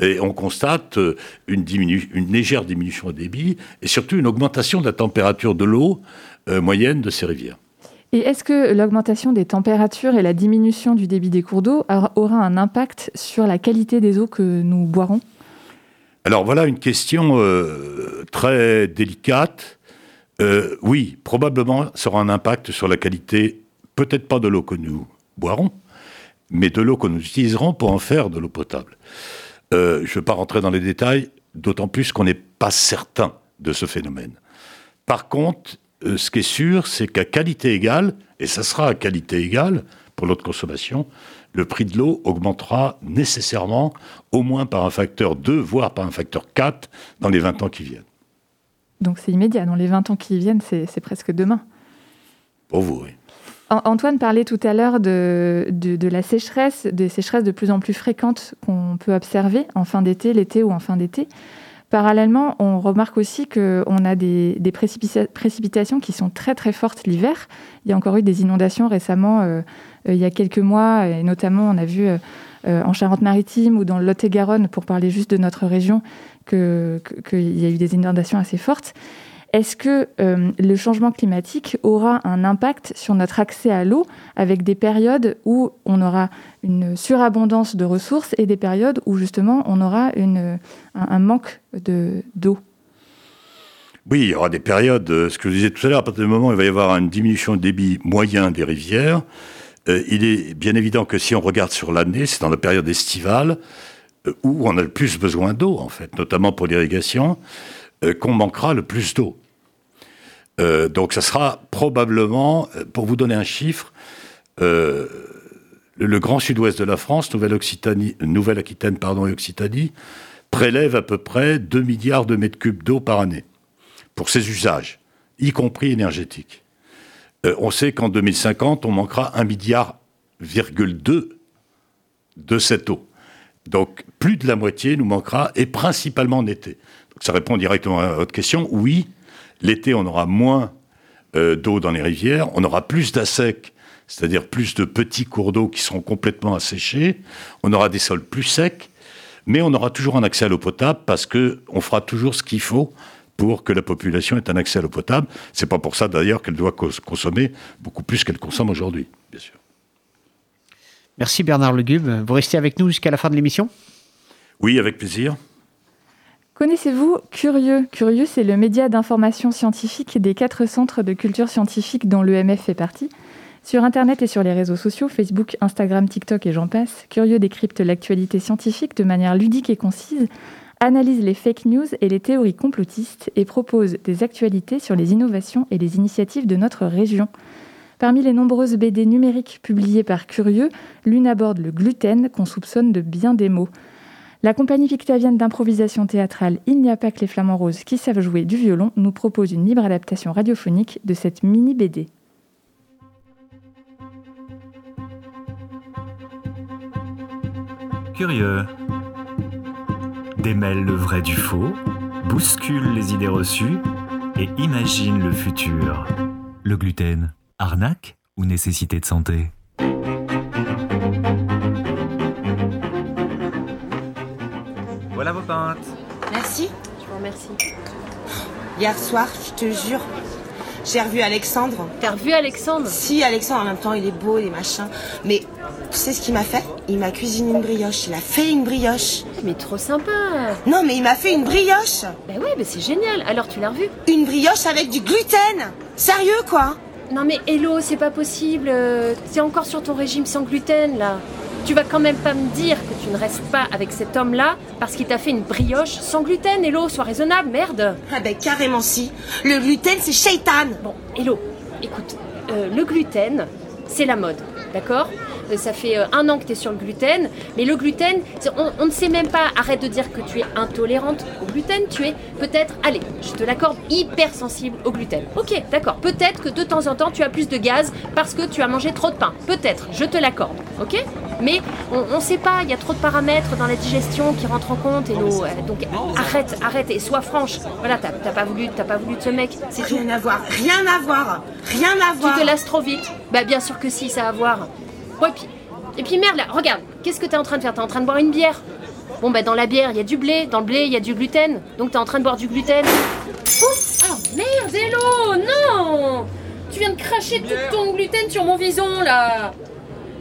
et on constate une, une légère diminution au débit et surtout une augmentation de la température de l'eau moyenne de ces rivières. Et est-ce que l'augmentation des températures et la diminution du débit des cours d'eau aura un impact sur la qualité des eaux que nous boirons? Alors voilà une question euh, très délicate. Euh, oui, probablement, ça aura un impact sur la qualité, peut-être pas de l'eau que nous boirons, mais de l'eau que nous utiliserons pour en faire de l'eau potable. Euh, je ne vais pas rentrer dans les détails, d'autant plus qu'on n'est pas certain de ce phénomène. Par contre, ce qui est sûr, c'est qu'à qualité égale, et ça sera à qualité égale pour l'eau de consommation, le prix de l'eau augmentera nécessairement au moins par un facteur 2, voire par un facteur 4 dans les 20 ans qui viennent. Donc c'est immédiat, dans les 20 ans qui viennent, c'est presque demain. Pour vous, oui. Antoine parlait tout à l'heure de, de, la sécheresse, des sécheresses de plus en plus fréquentes qu'on peut observer en fin d'été, l'été ou en fin d'été. Parallèlement, on remarque aussi qu'on a des, des précipitations qui sont très très fortes l'hiver. Il y a encore eu des inondations récemment euh, euh, il y a quelques mois, et notamment on a vu euh, euh, en Charente-Maritime ou dans Lot-et-Garonne, pour parler juste de notre région, qu'il y a eu des inondations assez fortes. Est-ce que le changement climatique aura un impact sur notre accès à l'eau avec des périodes où on aura une surabondance de ressources et des périodes où justement on aura un, manque d'eau? Oui, il y aura des périodes, ce que je disais tout à l'heure, à partir du moment où il va y avoir une diminution de débit moyen des rivières, euh, il est bien évident que si on regarde sur l'année, c'est dans la période estivale euh, où on a le plus besoin d'eau, en fait, notamment pour l'irrigation, euh, qu'on manquera le plus d'eau. donc ça sera probablement, pour vous donner un chiffre, le, grand sud-ouest de la France, Nouvelle-Aquitaine Nouvelle pardon, et Occitanie, prélève à peu près 2 milliards de mètres cubes d'eau par année pour ses usages, y compris énergétiques. Euh, on sait qu'en 2050, on manquera 1,2 milliard de cette eau. Donc plus de la moitié nous manquera, et principalement en été. Donc, ça répond directement à votre question. Oui, l'été, on aura moins euh, d'eau dans les rivières, on aura plus d'assec, c'est-à-dire plus de petits cours d'eau qui seront complètement asséchés, on aura des sols plus secs, mais on aura toujours un accès à l'eau potable parce qu'on fera toujours ce qu'il faut pour que la population ait un accès à l'eau potable. C'est pas pour ça d'ailleurs qu'elle doit consommer beaucoup plus qu'elle consomme aujourd'hui, bien sûr. Merci Bernard Legube. Vous restez avec nous jusqu'à la fin de l'émission? Oui, avec plaisir. Connaissez-vous Curieux? Curieux, c'est le média d'information scientifique des quatre centres de culture scientifique dont l'EMF fait partie. Sur Internet et sur les réseaux sociaux, Facebook, Instagram, TikTok et j'en passe, Curieux décrypte l'actualité scientifique de manière ludique et concise, analyse les fake news et les théories complotistes et propose des actualités sur les innovations et les initiatives de notre région. Parmi les nombreuses BD numériques publiées par Curieux, l'une aborde le gluten qu'on soupçonne de bien des mots. La compagnie victavienne d'improvisation théâtrale Il n'y a pas que les flamants roses qui savent jouer du violon nous propose une libre adaptation radiophonique de cette mini BD. Curieux. Démêle le vrai du faux, bouscule les idées reçues et imagine le futur. Le gluten, arnaque ou nécessité de santé? Voilà vos pintes. Merci. Je vous remercie. Hier soir, je te jure, j'ai revu Alexandre. T'as revu Alexandre? Si, Alexandre, en même temps, il est beau, il est machin. Mais tu sais ce qu'il m'a fait? Il m'a cuisiné une brioche. Il a fait une brioche. Mais trop sympa. Non, mais il m'a fait une brioche. Ben ouais, mais c'est génial. Alors tu l'as revu Une brioche avec du gluten. Sérieux, quoi? Non mais Hello, c'est pas possible. Euh, T'es encore sur ton régime sans gluten là. Tu vas quand même pas me dire que tu ne restes pas avec cet homme-là parce qu'il t'a fait une brioche sans gluten, Hello, sois raisonnable, merde Ah ben carrément si. Le gluten, c'est shaitan. Bon, Hello, écoute, euh, le gluten, c'est la mode, d'accord? Euh, Ça fait euh, un an que tu es sur le gluten, mais le gluten, on ne sait même pas, arrête de dire que tu es intolérante au gluten, tu es peut-être, allez, je te l'accorde, hypersensible au gluten. Ok, d'accord, peut-être que de temps en temps tu as plus de gaz parce que tu as mangé trop de pain. Peut-être, je te l'accorde, ok? Mais on ne sait pas, il y a trop de paramètres dans la digestion qui rentrent en compte, et euh, donc arrête, arrête et sois franche. Voilà, t'as pas voulu, t'as pas voulu de ce mec, c'est tout. Rien à voir, rien à voir, rien à voir. Tu te lasses trop vite Bah bien sûr que si, ça a à voir. Puis, et puis merde là, regarde, qu'est-ce que t'es en train de faire? T'es en train de boire une bière Bon bah dans la bière, il y a du blé, dans le blé, il y a du gluten. Donc t'es en train de boire du gluten. Oh, oh merde, Hello Non Tu viens de cracher tout ton gluten sur mon vison là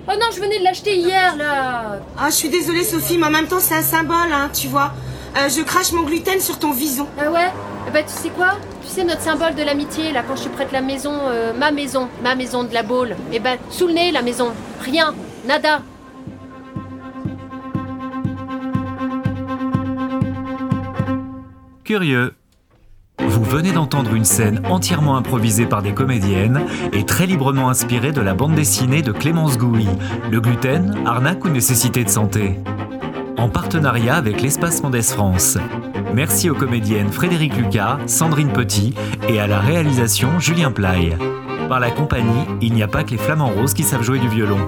Oh non, je venais de l'acheter hier là Ah, je suis désolée, Sophie, mais en même temps, c'est un symbole, hein, tu vois. Euh, je crache mon gluten sur ton vison. Ah ouais? Eh bah tu sais quoi? Tu sais notre symbole de l'amitié là quand je te prête la maison, euh, ma maison, ma maison de la Baule. Eh ben sous le nez la maison, rien, nada. Curieux. Vous venez d'entendre une scène entièrement improvisée par des comédiennes et très librement inspirée de la bande dessinée de Clémence Gouy, Le gluten, arnaque ou nécessité de santé? En partenariat avec l'Espace Mendès France. Merci aux comédiennes Frédéric Lucas, Sandrine Petit et à la réalisation Julien Play. Par la compagnie, il n'y a pas que les flamants roses qui savent jouer du violon.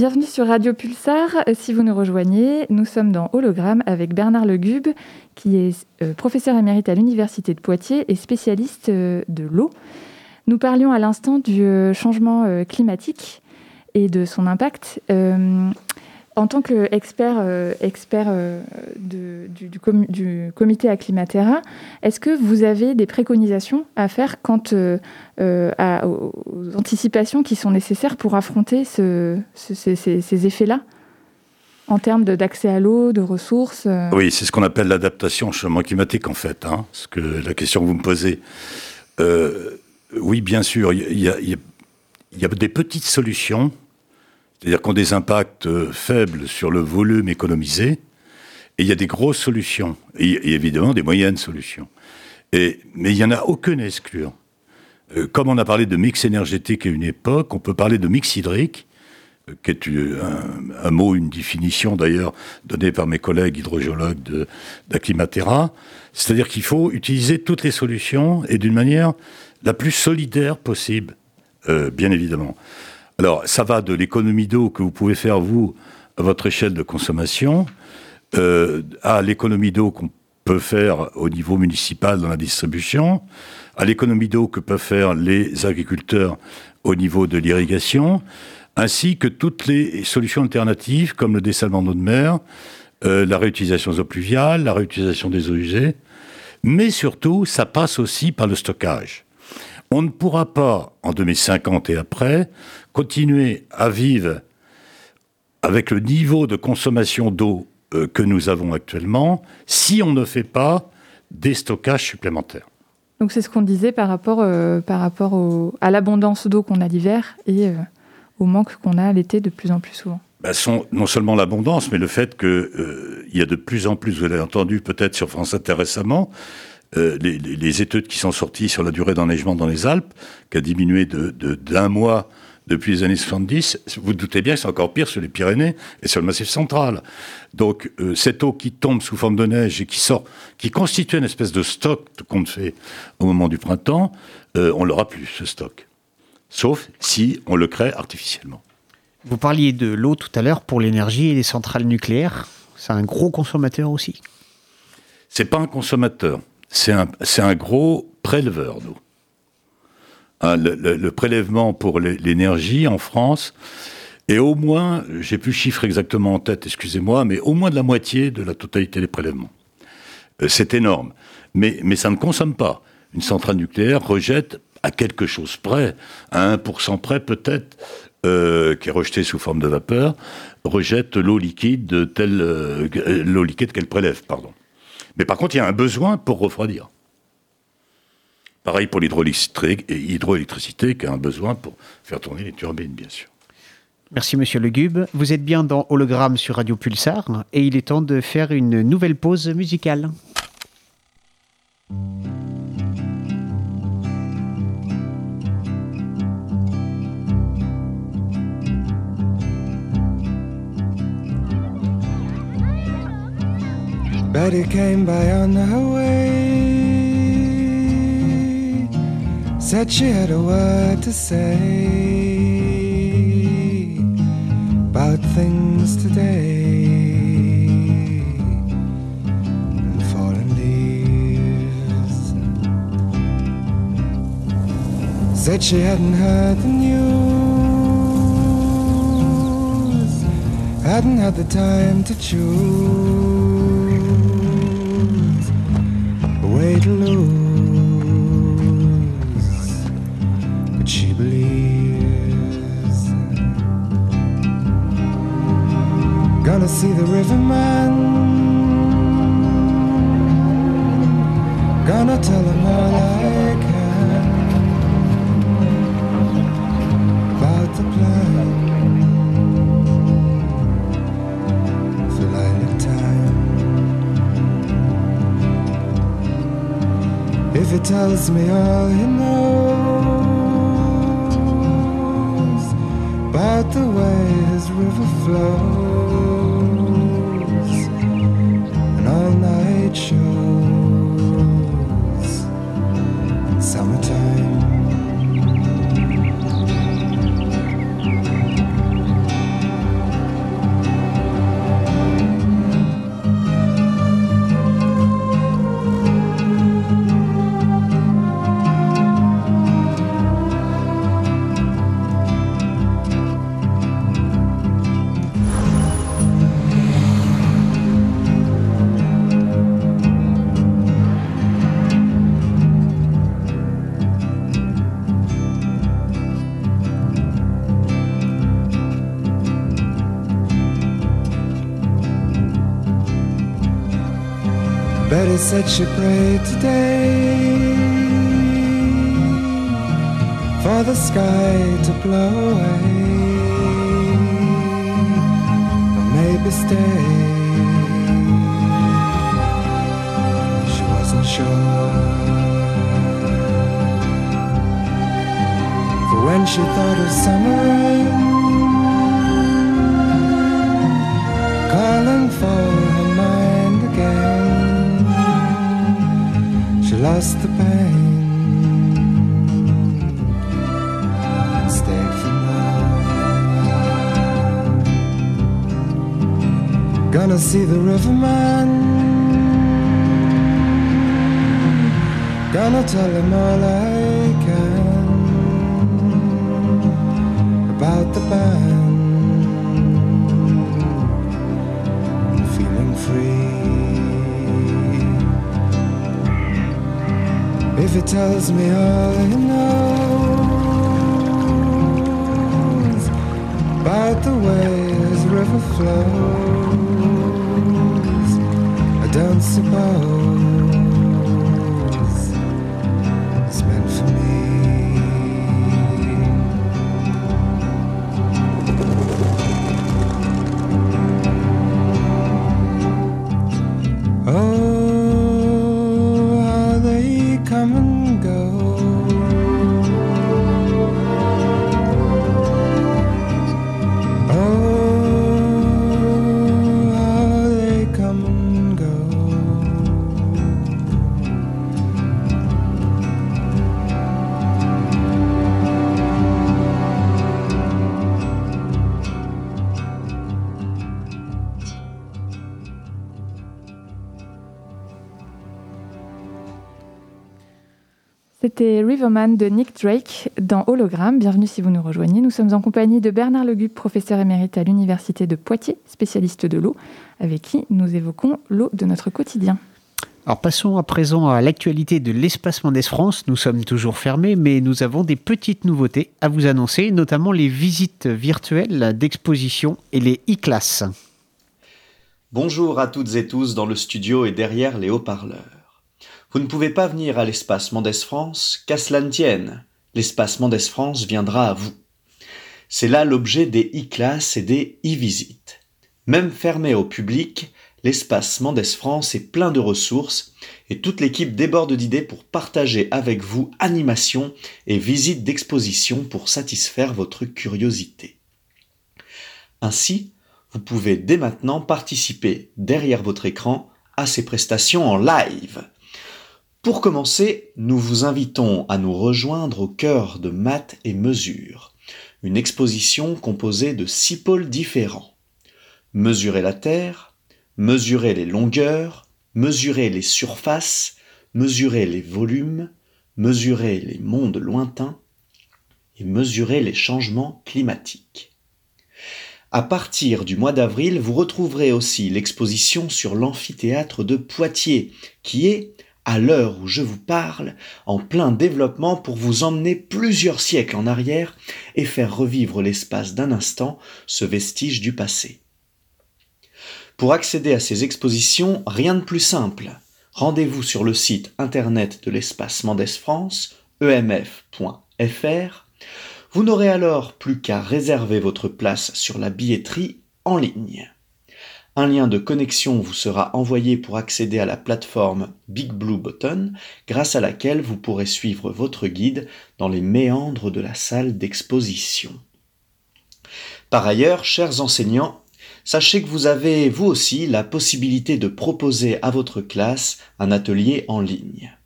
Bienvenue sur Radio Pulsar. Euh, Si vous nous rejoignez, nous sommes dans Hologramme avec Bernard Legube, qui est euh, professeur émérite à l'Université de Poitiers et spécialiste euh, de l'eau. Nous parlions à l'instant du changement climatique et de son impact. En tant qu'expert euh, expert, euh, du, du com- du comité Acclimatera, est-ce que vous avez des préconisations à faire quant euh, euh, aux, anticipations qui sont nécessaires pour affronter ce- ce- ces, effets-là en termes d'accès à l'eau, de ressources Oui, c'est ce qu'on appelle l'adaptation au changement climatique, en fait. Hein, ce que la question que vous me posez. Oui, bien sûr, il y a des petites solutions, c'est-à-dire qui ont des impacts euh, faibles sur le volume économisé, et il y a des grosses solutions, et, évidemment des moyennes solutions. Et, mais il n'y en a aucune à exclure. Euh, comme on a parlé de mix énergétique à une époque, on peut parler de mix hydrique, euh, qui est un, mot, une définition d'ailleurs donnée par mes collègues hydrogéologues d'Acclimatera. C'est-à-dire qu'il faut utiliser toutes les solutions et d'une manière la plus solidaire possible, bien évidemment. Alors, ça va de l'économie d'eau que vous pouvez faire, vous, à votre échelle de consommation, euh, à l'économie d'eau qu'on peut faire au niveau municipal dans la distribution, à l'économie d'eau que peuvent faire les agriculteurs au niveau de l'irrigation, ainsi que toutes les solutions alternatives comme le dessalement d'eau de mer, euh, la réutilisation des eaux pluviales, la réutilisation des eaux usées, mais surtout, ça passe aussi par le stockage. On ne pourra pas, en 2050 et après, continuer à vivre avec le niveau de consommation d'eau euh, que nous avons actuellement, si on ne fait pas des stockages supplémentaires. Donc c'est ce qu'on disait par rapport, euh, par rapport au- à l'abondance d'eau qu'on a l'hiver et euh, au manque qu'on a l'été de plus en plus souvent. Bah, non seulement l'abondance, mais le fait qu'il y a de plus en plus, vous l'avez entendu peut-être sur France Inter récemment, euh, les, études qui sont sorties sur la durée d'enneigement dans les Alpes, qui a diminué de- de- d'un mois depuis les années 70. Vous vous doutez bien que c'est encore pire sur les Pyrénées et sur le Massif central. Donc euh, cette eau qui tombe sous forme de neige et qui sort, qui constitue une espèce de stock qu'on fait au moment du printemps, euh, on l'aura plus ce stock. Sauf si on le crée artificiellement. Vous parliez de l'eau tout à l'heure pour l'énergie et les centrales nucléaires. C'est un gros consommateur aussi. C'est pas un consommateur, c'est un, un gros préleveur d'eau. Hein, le, prélèvement pour l'é- l'énergie en France est au moins, j'ai plus le chiffre exactement en tête, excusez-moi, mais au moins de la moitié de la totalité des prélèvements. Euh, c'est énorme. Mais, mais ça ne consomme pas. Une centrale nucléaire rejette à quelque chose près, à 1% près peut-être, euh, qui est rejetée sous forme de vapeur, rejette l'eau liquide de telle, euh, l'eau liquide qu'elle prélève, pardon. Mais par contre, il y a un besoin pour refroidir. Pareil pour l'hydroélectricité, qui a un besoin pour faire tourner les turbines, bien sûr. Merci Monsieur Legube. Vous êtes bien dans Hologramme sur Radio Pulsar et il est temps de faire une nouvelle pause musicale. Betty came by on her way. Said she had a word to say about things today. And leaves. Said she hadn't heard the news. Hadn't had the time to choose a lose. But she believes. Gonna see the riverman. Gonna tell him all I If he tells me all he knows about the way his river flows. And all night Said she prayed today for the sky to blow away, or maybe stay. She wasn't sure. For when she thought of summer Lost the pain for. Gonna see the riverman. Gonna tell him all I can about the band. If it tells me all it knows about the way this river flows. I don't suppose it's meant for me. Oh, C'était Riverman de Nick Drake dans Hologramme. Bienvenue si vous nous rejoignez. Nous sommes en compagnie de Bernard Legube, professeur émérite à l'Université de Poitiers, spécialiste de l'eau, avec qui nous évoquons l'eau de notre quotidien. Alors passons à présent à l'actualité de l'espace Mendes France. Nous sommes toujours fermés, mais nous avons des petites nouveautés à vous annoncer, notamment les visites virtuelles d'exposition et les e-classes. Bonjour à toutes et tous dans le studio et derrière les haut-parleurs. Vous ne pouvez pas venir à l'espace Mendes France, qu'à cela ne tienne. L'espace Mendes France viendra à vous. C'est là l'objet des e-classes et des e-visites. Même fermé au public, l'espace Mendes France est plein de ressources et toute l'équipe déborde d'idées pour partager avec vous animations et visites d'exposition pour satisfaire votre curiosité. Ainsi, vous pouvez dès maintenant participer derrière votre écran à ces prestations en live. Pour commencer, nous vous invitons à nous rejoindre au cœur de Maths et Mesures, une exposition composée de six pôles différents. Mesurer la Terre, mesurer les longueurs, mesurer les surfaces, mesurer les volumes, mesurer les mondes lointains et mesurer les changements climatiques. À partir du mois d'avril, vous retrouverez aussi l'exposition sur l'amphithéâtre de Poitiers, qui est, à l'heure où je vous parle, en plein développement pour vous emmener plusieurs siècles en arrière et faire revivre l'espace d'un instant ce vestige du passé. Pour accéder à ces expositions, rien de plus simple. Rendez-vous sur le site internet de l'espace Mendes France, emf.fr. Vous n'aurez alors plus qu'à réserver votre place sur la billetterie en ligne. Un lien de connexion vous sera envoyé pour accéder à la plateforme Big Blue Button, grâce à laquelle vous pourrez suivre votre guide dans les méandres de la salle d'exposition. Par ailleurs, chers enseignants, sachez que vous avez, vous aussi, la possibilité de proposer à votre classe un atelier en ligne.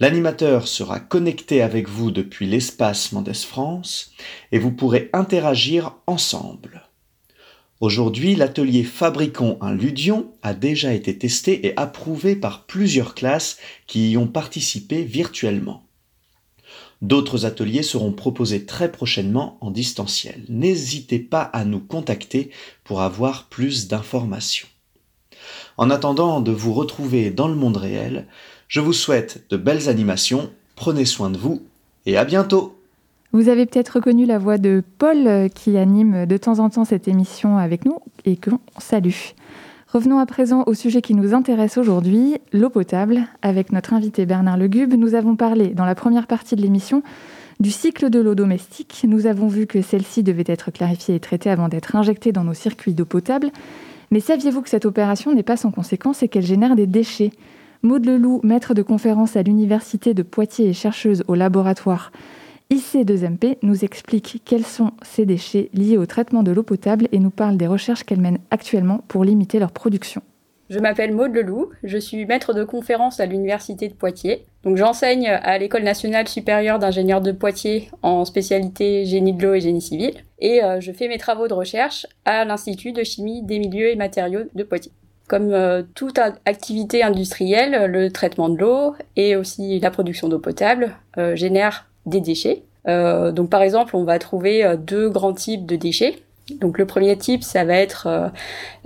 L'animateur sera connecté avec vous depuis l'espace Mendes France et vous pourrez interagir ensemble. Aujourd'hui, l'atelier Fabriquons un Ludion a déjà été testé et approuvé par plusieurs classes qui y ont participé virtuellement. D'autres ateliers seront proposés très prochainement en distanciel. N'hésitez pas à nous contacter pour avoir plus d'informations. En attendant de vous retrouver dans le monde réel, je vous souhaite de belles animations, prenez soin de vous et à bientôt Vous avez peut-être reconnu la voix de Paul euh, qui anime de temps en temps cette émission avec nous et que l'on salue. Revenons à présent au sujet qui nous intéresse aujourd'hui, l'eau potable. Avec notre invité Bernard Legube, nous avons parlé dans la première partie de l'émission du cycle de l'eau domestique. Nous avons vu que celle-ci devait être clarifiée et traitée avant d'être injectée dans nos circuits d'eau potable. Mais saviez-vous que cette opération n'est pas sans conséquence et qu'elle génère des déchets? Maud Leloup, maître de conférence à l'Université de Poitiers et chercheuse au laboratoire IC2MP, nous explique quels sont ces déchets liés au traitement de l'eau potable et nous parle des recherches qu'elle mène actuellement pour limiter leur production. Je m'appelle Maude Leloup, je suis maître de conférence à l'Université de Poitiers. Donc j'enseigne à l'École nationale supérieure d'ingénieurs de Poitiers en spécialité génie de l'eau et génie civil. Et euh, je fais mes travaux de recherche à l'Institut de chimie des milieux et matériaux de Poitiers. Comme euh, toute activité industrielle, le traitement de l'eau et aussi la production d'eau potable euh, génèrent des déchets. Euh, donc par exemple, on va trouver euh, deux grands types de déchets. Donc le premier type, ça va être euh,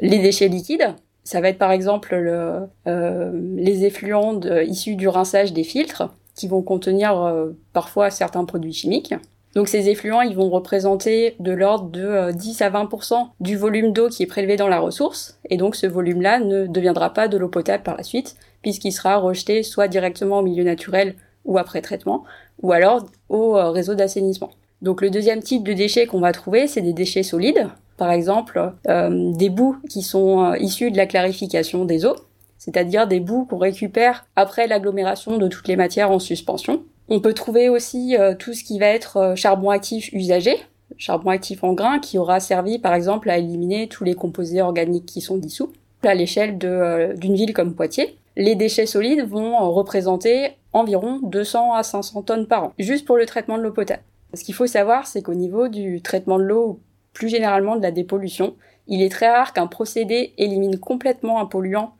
les déchets liquides. Ça va être par exemple le, les effluents issus du rinçage des filtres qui vont contenir parfois certains produits chimiques. Donc ces effluents, ils vont représenter de l'ordre de 10 à 20% du volume d'eau qui est prélevé dans la ressource, et donc ce volume-là ne deviendra pas de l'eau potable par la suite, puisqu'il sera rejeté soit directement au milieu naturel ou après traitement, ou alors au réseau d'assainissement. Donc le deuxième type de déchets qu'on va trouver, c'est des déchets solides, par exemple euh, des boues qui sont euh, issues de la clarification des eaux, c'est-à-dire des boues qu'on récupère après l'agglomération de toutes les matières en suspension. On peut trouver aussi euh, tout ce qui va être charbon actif usagé, charbon actif en grain qui aura servi par exemple à éliminer tous les composés organiques qui sont dissous. À l'échelle d'une ville comme Poitiers, les déchets solides vont représenter environ 200 à 500 tonnes par an, juste pour le traitement de l'eau potable. Ce qu'il faut savoir, c'est qu'au niveau du traitement de l'eau, plus généralement de la dépollution, il est très rare qu'un procédé élimine complètement un polluant.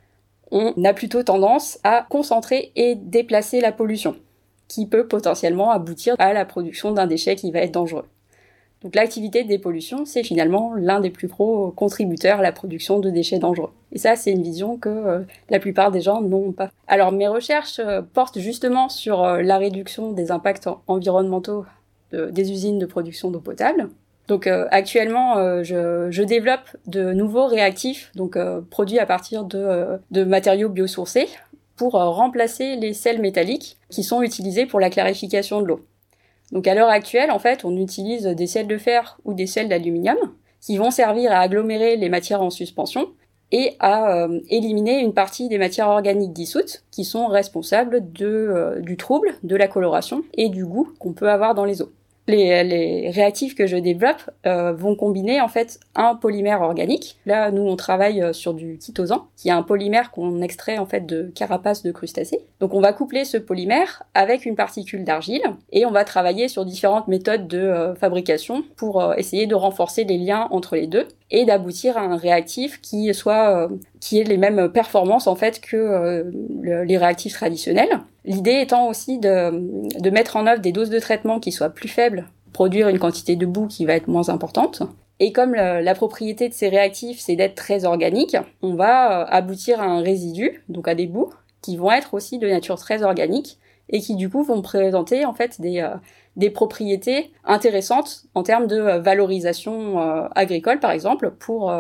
On a plutôt tendance à concentrer et déplacer la pollution, qui peut potentiellement aboutir à la production d'un déchet qui va être dangereux. Donc l'activité de dépollution, c'est finalement l'un des plus gros contributeurs à la production de déchets dangereux. Et ça, c'est une vision que euh, la plupart des gens n'ont pas. Alors mes recherches euh, portent justement sur euh, la réduction des impacts environnementaux des usines de production d'eau potable. Donc actuellement, je, développe de nouveaux réactifs, donc produits à partir de matériaux biosourcés, pour remplacer les sels métalliques qui sont utilisés pour la clarification de l'eau. Donc à l'heure actuelle, en fait, on utilise des sels de fer ou des sels d'aluminium qui vont servir à agglomérer les matières en suspension et à éliminer une partie des matières organiques dissoutes qui sont responsables de, du trouble, de la coloration et du goût qu'on peut avoir dans les eaux. Les, réactifs que je développe euh, vont combiner en fait un polymère organique. Là, nous on travaille euh, sur du chitosan, qui est un polymère qu'on extrait en fait de carapaces de crustacés. Donc on va coupler ce polymère avec une particule d'argile et on va travailler sur différentes méthodes de euh, fabrication pour essayer de renforcer les liens entre les deux et d'aboutir à un réactif qui soit qui ait les mêmes performances en fait que les réactifs traditionnels. L'idée étant aussi de, de, mettre en œuvre des doses de traitement qui soient plus faibles, produire une quantité de boue qui va être moins importante. Et comme la propriété de ces réactifs, c'est d'être très organique, on va euh, aboutir à un résidu, donc à des boues, qui vont être aussi de nature très organique et qui du coup vont présenter en fait des, euh, des propriétés intéressantes en termes de euh, valorisation agricole par exemple pour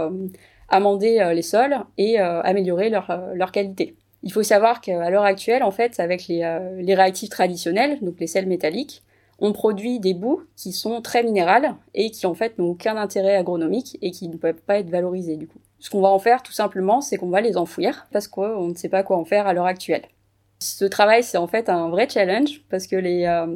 amender les sols et améliorer leur, leur qualité. Il faut savoir qu'à l'heure actuelle, en fait, avec euh, les, réactifs traditionnels, donc les sels métalliques, on produit des boues qui sont très minérales et qui en fait n'ont aucun intérêt agronomique et qui ne peuvent pas être valorisées du coup. Ce qu'on va en faire tout simplement, c'est qu'on va les enfouir parce qu'on ne sait pas quoi en faire à l'heure actuelle. Ce travail, c'est en fait un vrai challenge parce que les, euh,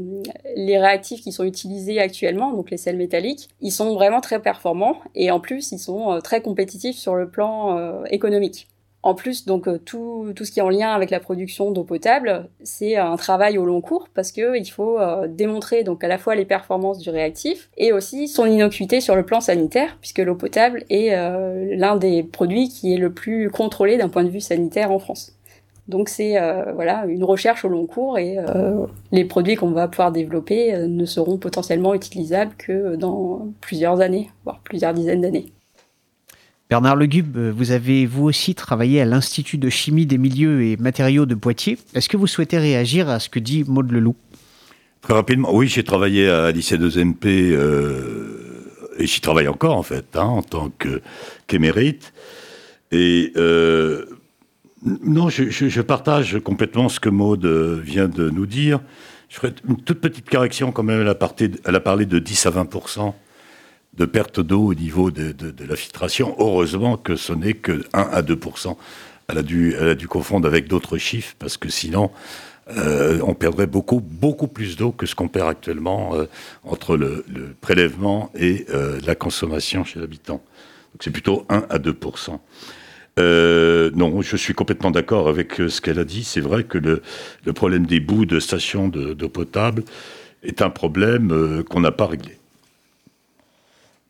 réactifs qui sont utilisés actuellement, donc les sels métalliques, ils sont vraiment très performants et en plus, ils sont euh, très compétitifs sur le plan économique. En plus, donc euh, tout, ce qui est en lien avec la production d'eau potable, c'est un travail au long cours parce que il faut euh, démontrer donc à la fois les performances du réactif et aussi son innocuité sur le plan sanitaire, puisque l'eau potable est euh, l'un des produits qui est le plus contrôlé d'un point de vue sanitaire en France. Donc c'est voilà une recherche au long cours et les produits qu'on va pouvoir développer ne seront potentiellement utilisables que dans plusieurs années, voire plusieurs dizaines d'années. Bernard Legube, vous avez vous aussi travaillé à l'Institut de chimie des milieux et matériaux de Poitiers. Est-ce que vous souhaitez réagir à ce que dit Maud Leloup? Très rapidement, oui, j'ai travaillé à lycée 2MP euh, et j'y travaille encore en fait, hein, en tant qu'émérite. et euh, non, je, partage complètement ce que Maud vient de nous dire. Je ferai une toute petite correction quand même. Elle a, parlé de 10 à 20% de perte d'eau au niveau de, la filtration. Heureusement que ce n'est que 1 à 2% elle a, dû, elle a dû confondre avec d'autres chiffres, parce que sinon, euh, on perdrait beaucoup, beaucoup plus d'eau que ce qu'on perd actuellement euh, entre le, prélèvement et euh, la consommation chez l'habitant. C'est plutôt 1 à 2 non, je suis complètement d'accord avec ce qu'elle a dit. C'est vrai que le, problème des bouts de stations d'eau potable est un problème qu'on n'a pas réglé.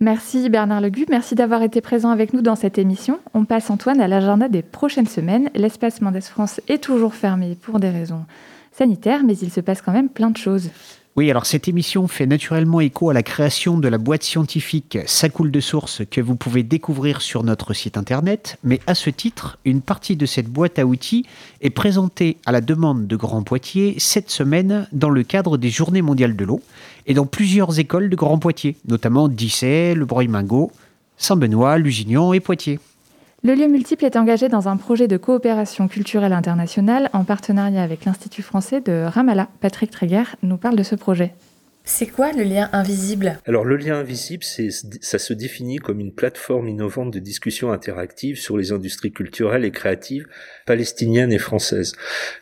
Merci Bernard Legu, merci d'avoir été présent avec nous dans cette émission. On passe Antoine à l'agenda des prochaines semaines. L'espace Mendes France est toujours fermé pour des raisons sanitaires, mais il se passe quand même plein de choses. Oui, alors cette émission fait naturellement écho à la création de la boîte scientifique Ça coule de source que vous pouvez découvrir sur notre site internet, mais à ce titre, une partie de cette boîte à outils est présentée à la demande de Grand Poitiers cette semaine dans le cadre des Journées mondiales de l'eau et dans plusieurs écoles de Grand Poitiers, notamment Dissay, Le Breuil-Mingot, Saint-Benoît, Lusignan et Poitiers. Le lieu multiple est engagé dans un projet de coopération culturelle internationale en partenariat avec l'Institut français de Ramallah. Patrick Tréguer nous parle de ce projet. C'est quoi le lien invisible? Alors le lien invisible, ça se définit comme une plateforme innovante de discussion interactive sur les industries culturelles et créatives palestiniennes et françaises.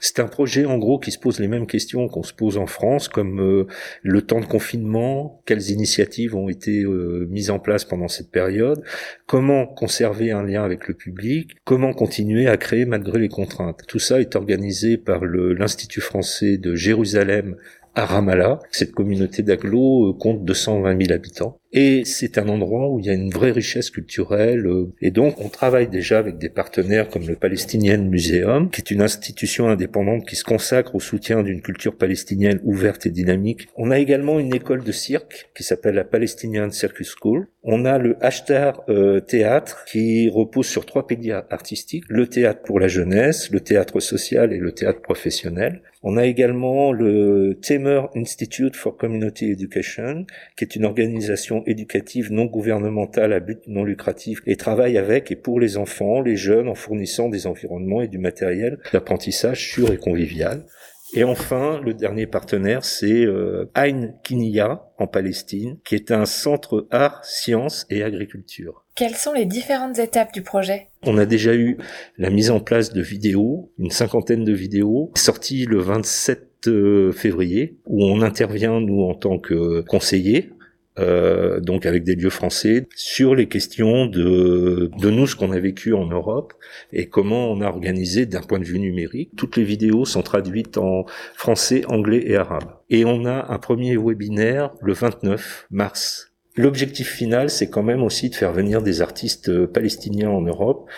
C'est un projet en gros qui se pose les mêmes questions qu'on se pose en France, comme euh, le temps de confinement, quelles initiatives ont été euh, mises en place pendant cette période, comment conserver un lien avec le public, comment continuer à créer malgré les contraintes. Tout ça est organisé par l'Institut français de Jérusalem à Ramallah. Cette communauté d'agglo euh, compte 220 000 habitants. Et c'est un endroit où il y a une vraie richesse culturelle. Euh, et donc, on travaille déjà avec des partenaires comme le Palestinian Museum, qui est une institution indépendante qui se consacre au soutien d'une culture palestinienne ouverte et dynamique. On a également une école de cirque qui s'appelle la Palestinian Circus School. On a le Ashtar euh, Théâtre qui repose sur trois piliers artistiques. Le théâtre pour la jeunesse, le théâtre social et le théâtre professionnel. On a également le Temer Institute for Community Education, qui est une organisation éducative non gouvernementale à but non lucratif et travaille avec et pour les enfants, les jeunes en fournissant des environnements et du matériel d'apprentissage sûr et convivial. Et enfin, le dernier partenaire, c'est euh, Ain Kinia en Palestine, qui est un centre art, sciences et agriculture. Quelles sont les différentes étapes du projet? On a déjà eu la mise en place de vidéos, une cinquantaine de vidéos, sorties le 27 euh, février, où on intervient, nous, en tant que conseillers, euh, donc avec des lieux français, sur les questions de, de nous, ce qu'on a vécu en Europe et comment on a organisé d'un point de vue numérique. Toutes les vidéos sont traduites en français, anglais et arabe. Et on a un premier webinaire le 29 mars. L'objectif final, c'est quand même aussi de faire venir des artistes palestiniens en Europe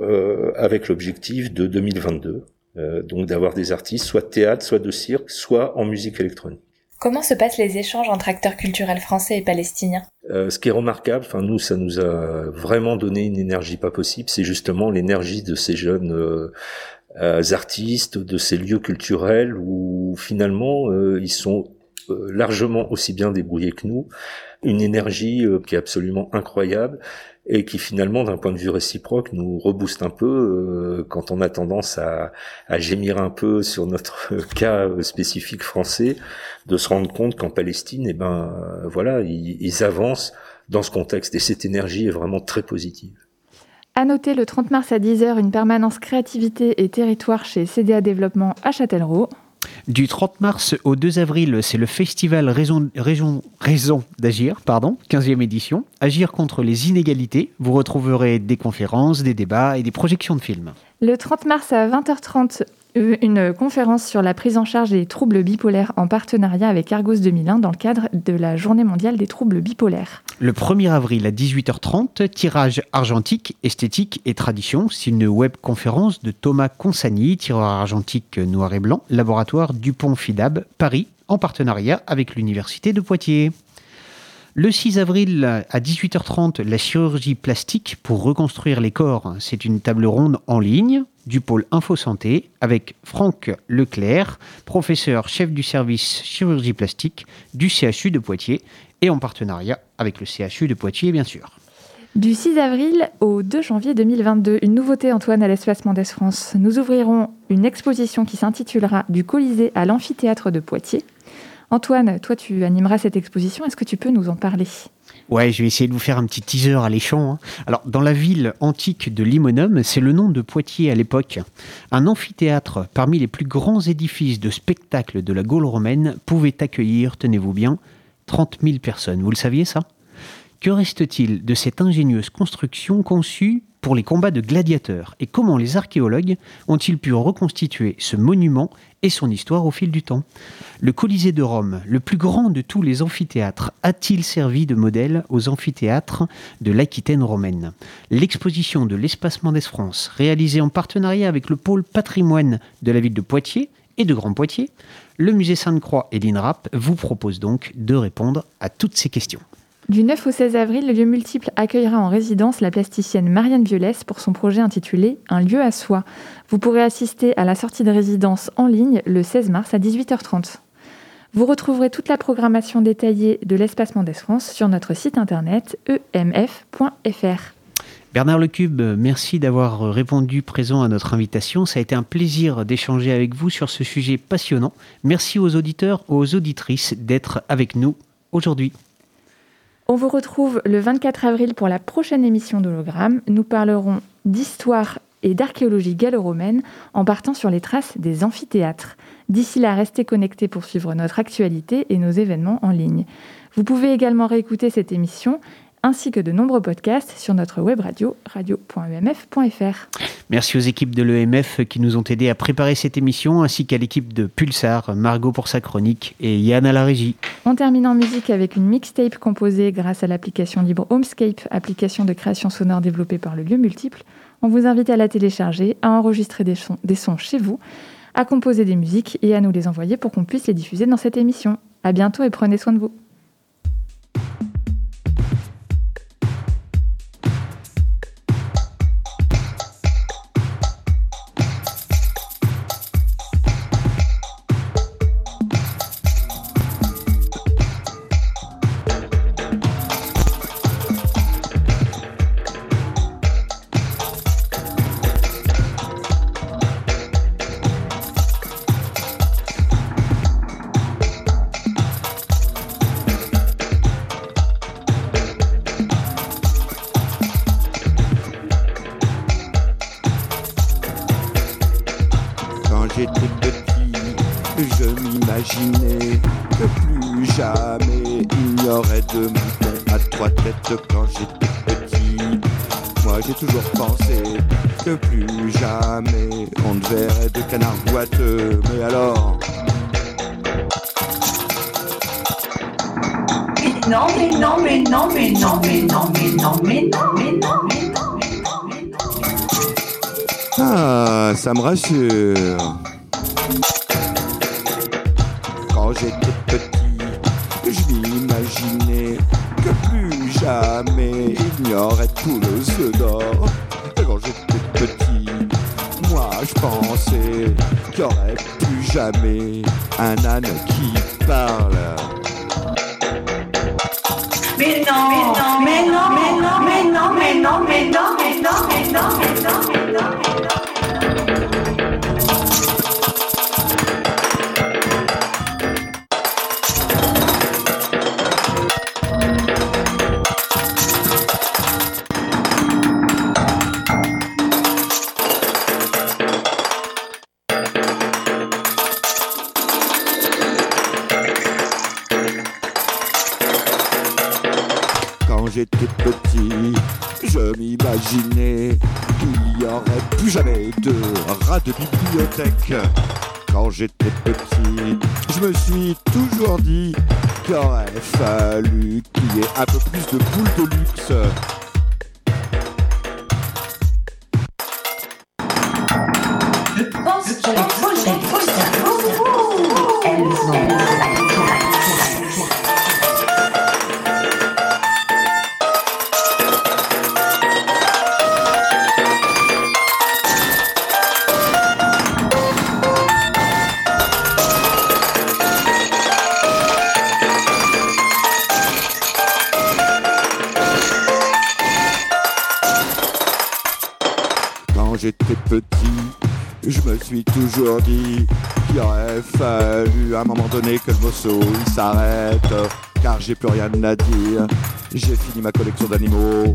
euh, avec l'objectif de 2022. Euh, donc d'avoir des artistes soit de théâtre, soit de cirque, soit en musique électronique. Comment se passent les échanges entre acteurs culturels français et palestiniens euh, Ce qui est remarquable, enfin nous, ça nous a vraiment donné une énergie pas possible. C'est justement l'énergie de ces jeunes euh, euh, artistes, de ces lieux culturels où finalement ils sont largement aussi bien débrouillés que nous. Une énergie qui est absolument incroyable et qui finalement, d'un point de vue réciproque, nous rebooste un peu euh, quand on a tendance à, à, gémir un peu sur notre cas spécifique français, de se rendre compte qu'en Palestine, eh ben voilà, ils, ils, avancent dans ce contexte et cette énergie est vraiment très positive. À noter le 30 mars à 10h une permanence créativité et territoire chez CDA Développement à Châtellerault. Du 30 mars au 2 avril, c'est le festival Raison, d'agir, pardon, 15e édition. Agir contre les inégalités. Vous retrouverez des conférences, des débats et des projections de films. Le 30 mars à 20h30, euh, une conférence sur la prise en charge des troubles bipolaires en partenariat avec Argos 2001 dans le cadre de la Journée mondiale des troubles bipolaires. Le 1er avril à 18h30, tirage argentique, esthétique et tradition. C'est une web conférence de Thomas Consani, tireur argentique noir et blanc, laboratoire Dupont-Fidab, Paris, en partenariat avec l'Université de Poitiers. Le 6 avril à 18h30, la chirurgie plastique pour reconstruire les corps. C'est une table ronde en ligne du pôle Info Santé avec Franck Leclerc, professeur chef du service chirurgie plastique du CHU de Poitiers et en partenariat avec le CHU de Poitiers bien sûr. Du 6 avril au 2 janvier 2022, une nouveauté Antoine à l'espace Mendès France. Nous ouvrirons une exposition qui s'intitulera Du Colisée à l'amphithéâtre de Poitiers. Antoine, toi tu animeras cette exposition, est-ce que tu peux nous en parler? Ouais, je vais essayer de vous faire un petit teaser alléchant. Hein. Alors, dans la ville antique de Limonum, c'est le nom de Poitiers à l'époque. Un amphithéâtre, parmi les plus grands édifices de spectacle de la Gaule romaine, pouvait accueillir, tenez-vous bien, 30 000 personnes. Vous le saviez ça? Que reste-t-il de cette ingénieuse construction conçue pour les combats de gladiateurs? Et comment les archéologues ont-ils pu reconstituer ce monument et son histoire au fil du temps? Le Colisée de Rome, le plus grand de tous les amphithéâtres, a-t-il servi de modèle aux amphithéâtres de l'Aquitaine romaine? L'exposition de l'Espace Mendès France, réalisée en partenariat avec le pôle patrimoine de la ville de Poitiers et de Grand Poitiers, le musée Sainte-Croix et l'INRAP vous proposent donc de répondre à toutes ces questions. Du 9 au 16 avril, le lieu multiple accueillera en résidence la plasticienne Marianne Violès pour son projet intitulé Un lieu à soi. Vous pourrez assister à la sortie de résidence en ligne le 16 mars à 18h30. Vous retrouverez toute la programmation détaillée de l'Espace Mendès France sur notre site internet emf.fr. Bernard Lecube, merci d'avoir répondu présent à notre invitation. Ça a été un plaisir d'échanger avec vous sur ce sujet passionnant. Merci aux auditeurs, aux auditrices d'être avec nous aujourd'hui. On vous retrouve le 24 avril pour la prochaine émission d'Hologramme. Nous parlerons d'histoire et d'archéologie gallo-romaine en partant sur les traces des amphithéâtres. D'ici là, restez connectés pour suivre notre actualité et nos événements en ligne. Vous pouvez également réécouter cette émission ainsi que de nombreux podcasts sur notre web radio radio.emf.fr. Merci aux équipes de l'EMF qui nous ont aidés à préparer cette émission, ainsi qu'à l'équipe de Pulsar, Margot pour sa chronique et Yann à la régie. On termine en musique avec une mixtape composée grâce à l'application libre Homescape, application de création sonore développée par le lieu multiple. On vous invite à la télécharger, à enregistrer des sons, des sons chez vous, à composer des musiques et à nous les envoyer pour qu'on puisse les diffuser dans cette émission. À bientôt et prenez soin de vous. Ça me rassure. J'ai fini ma collection d'animaux.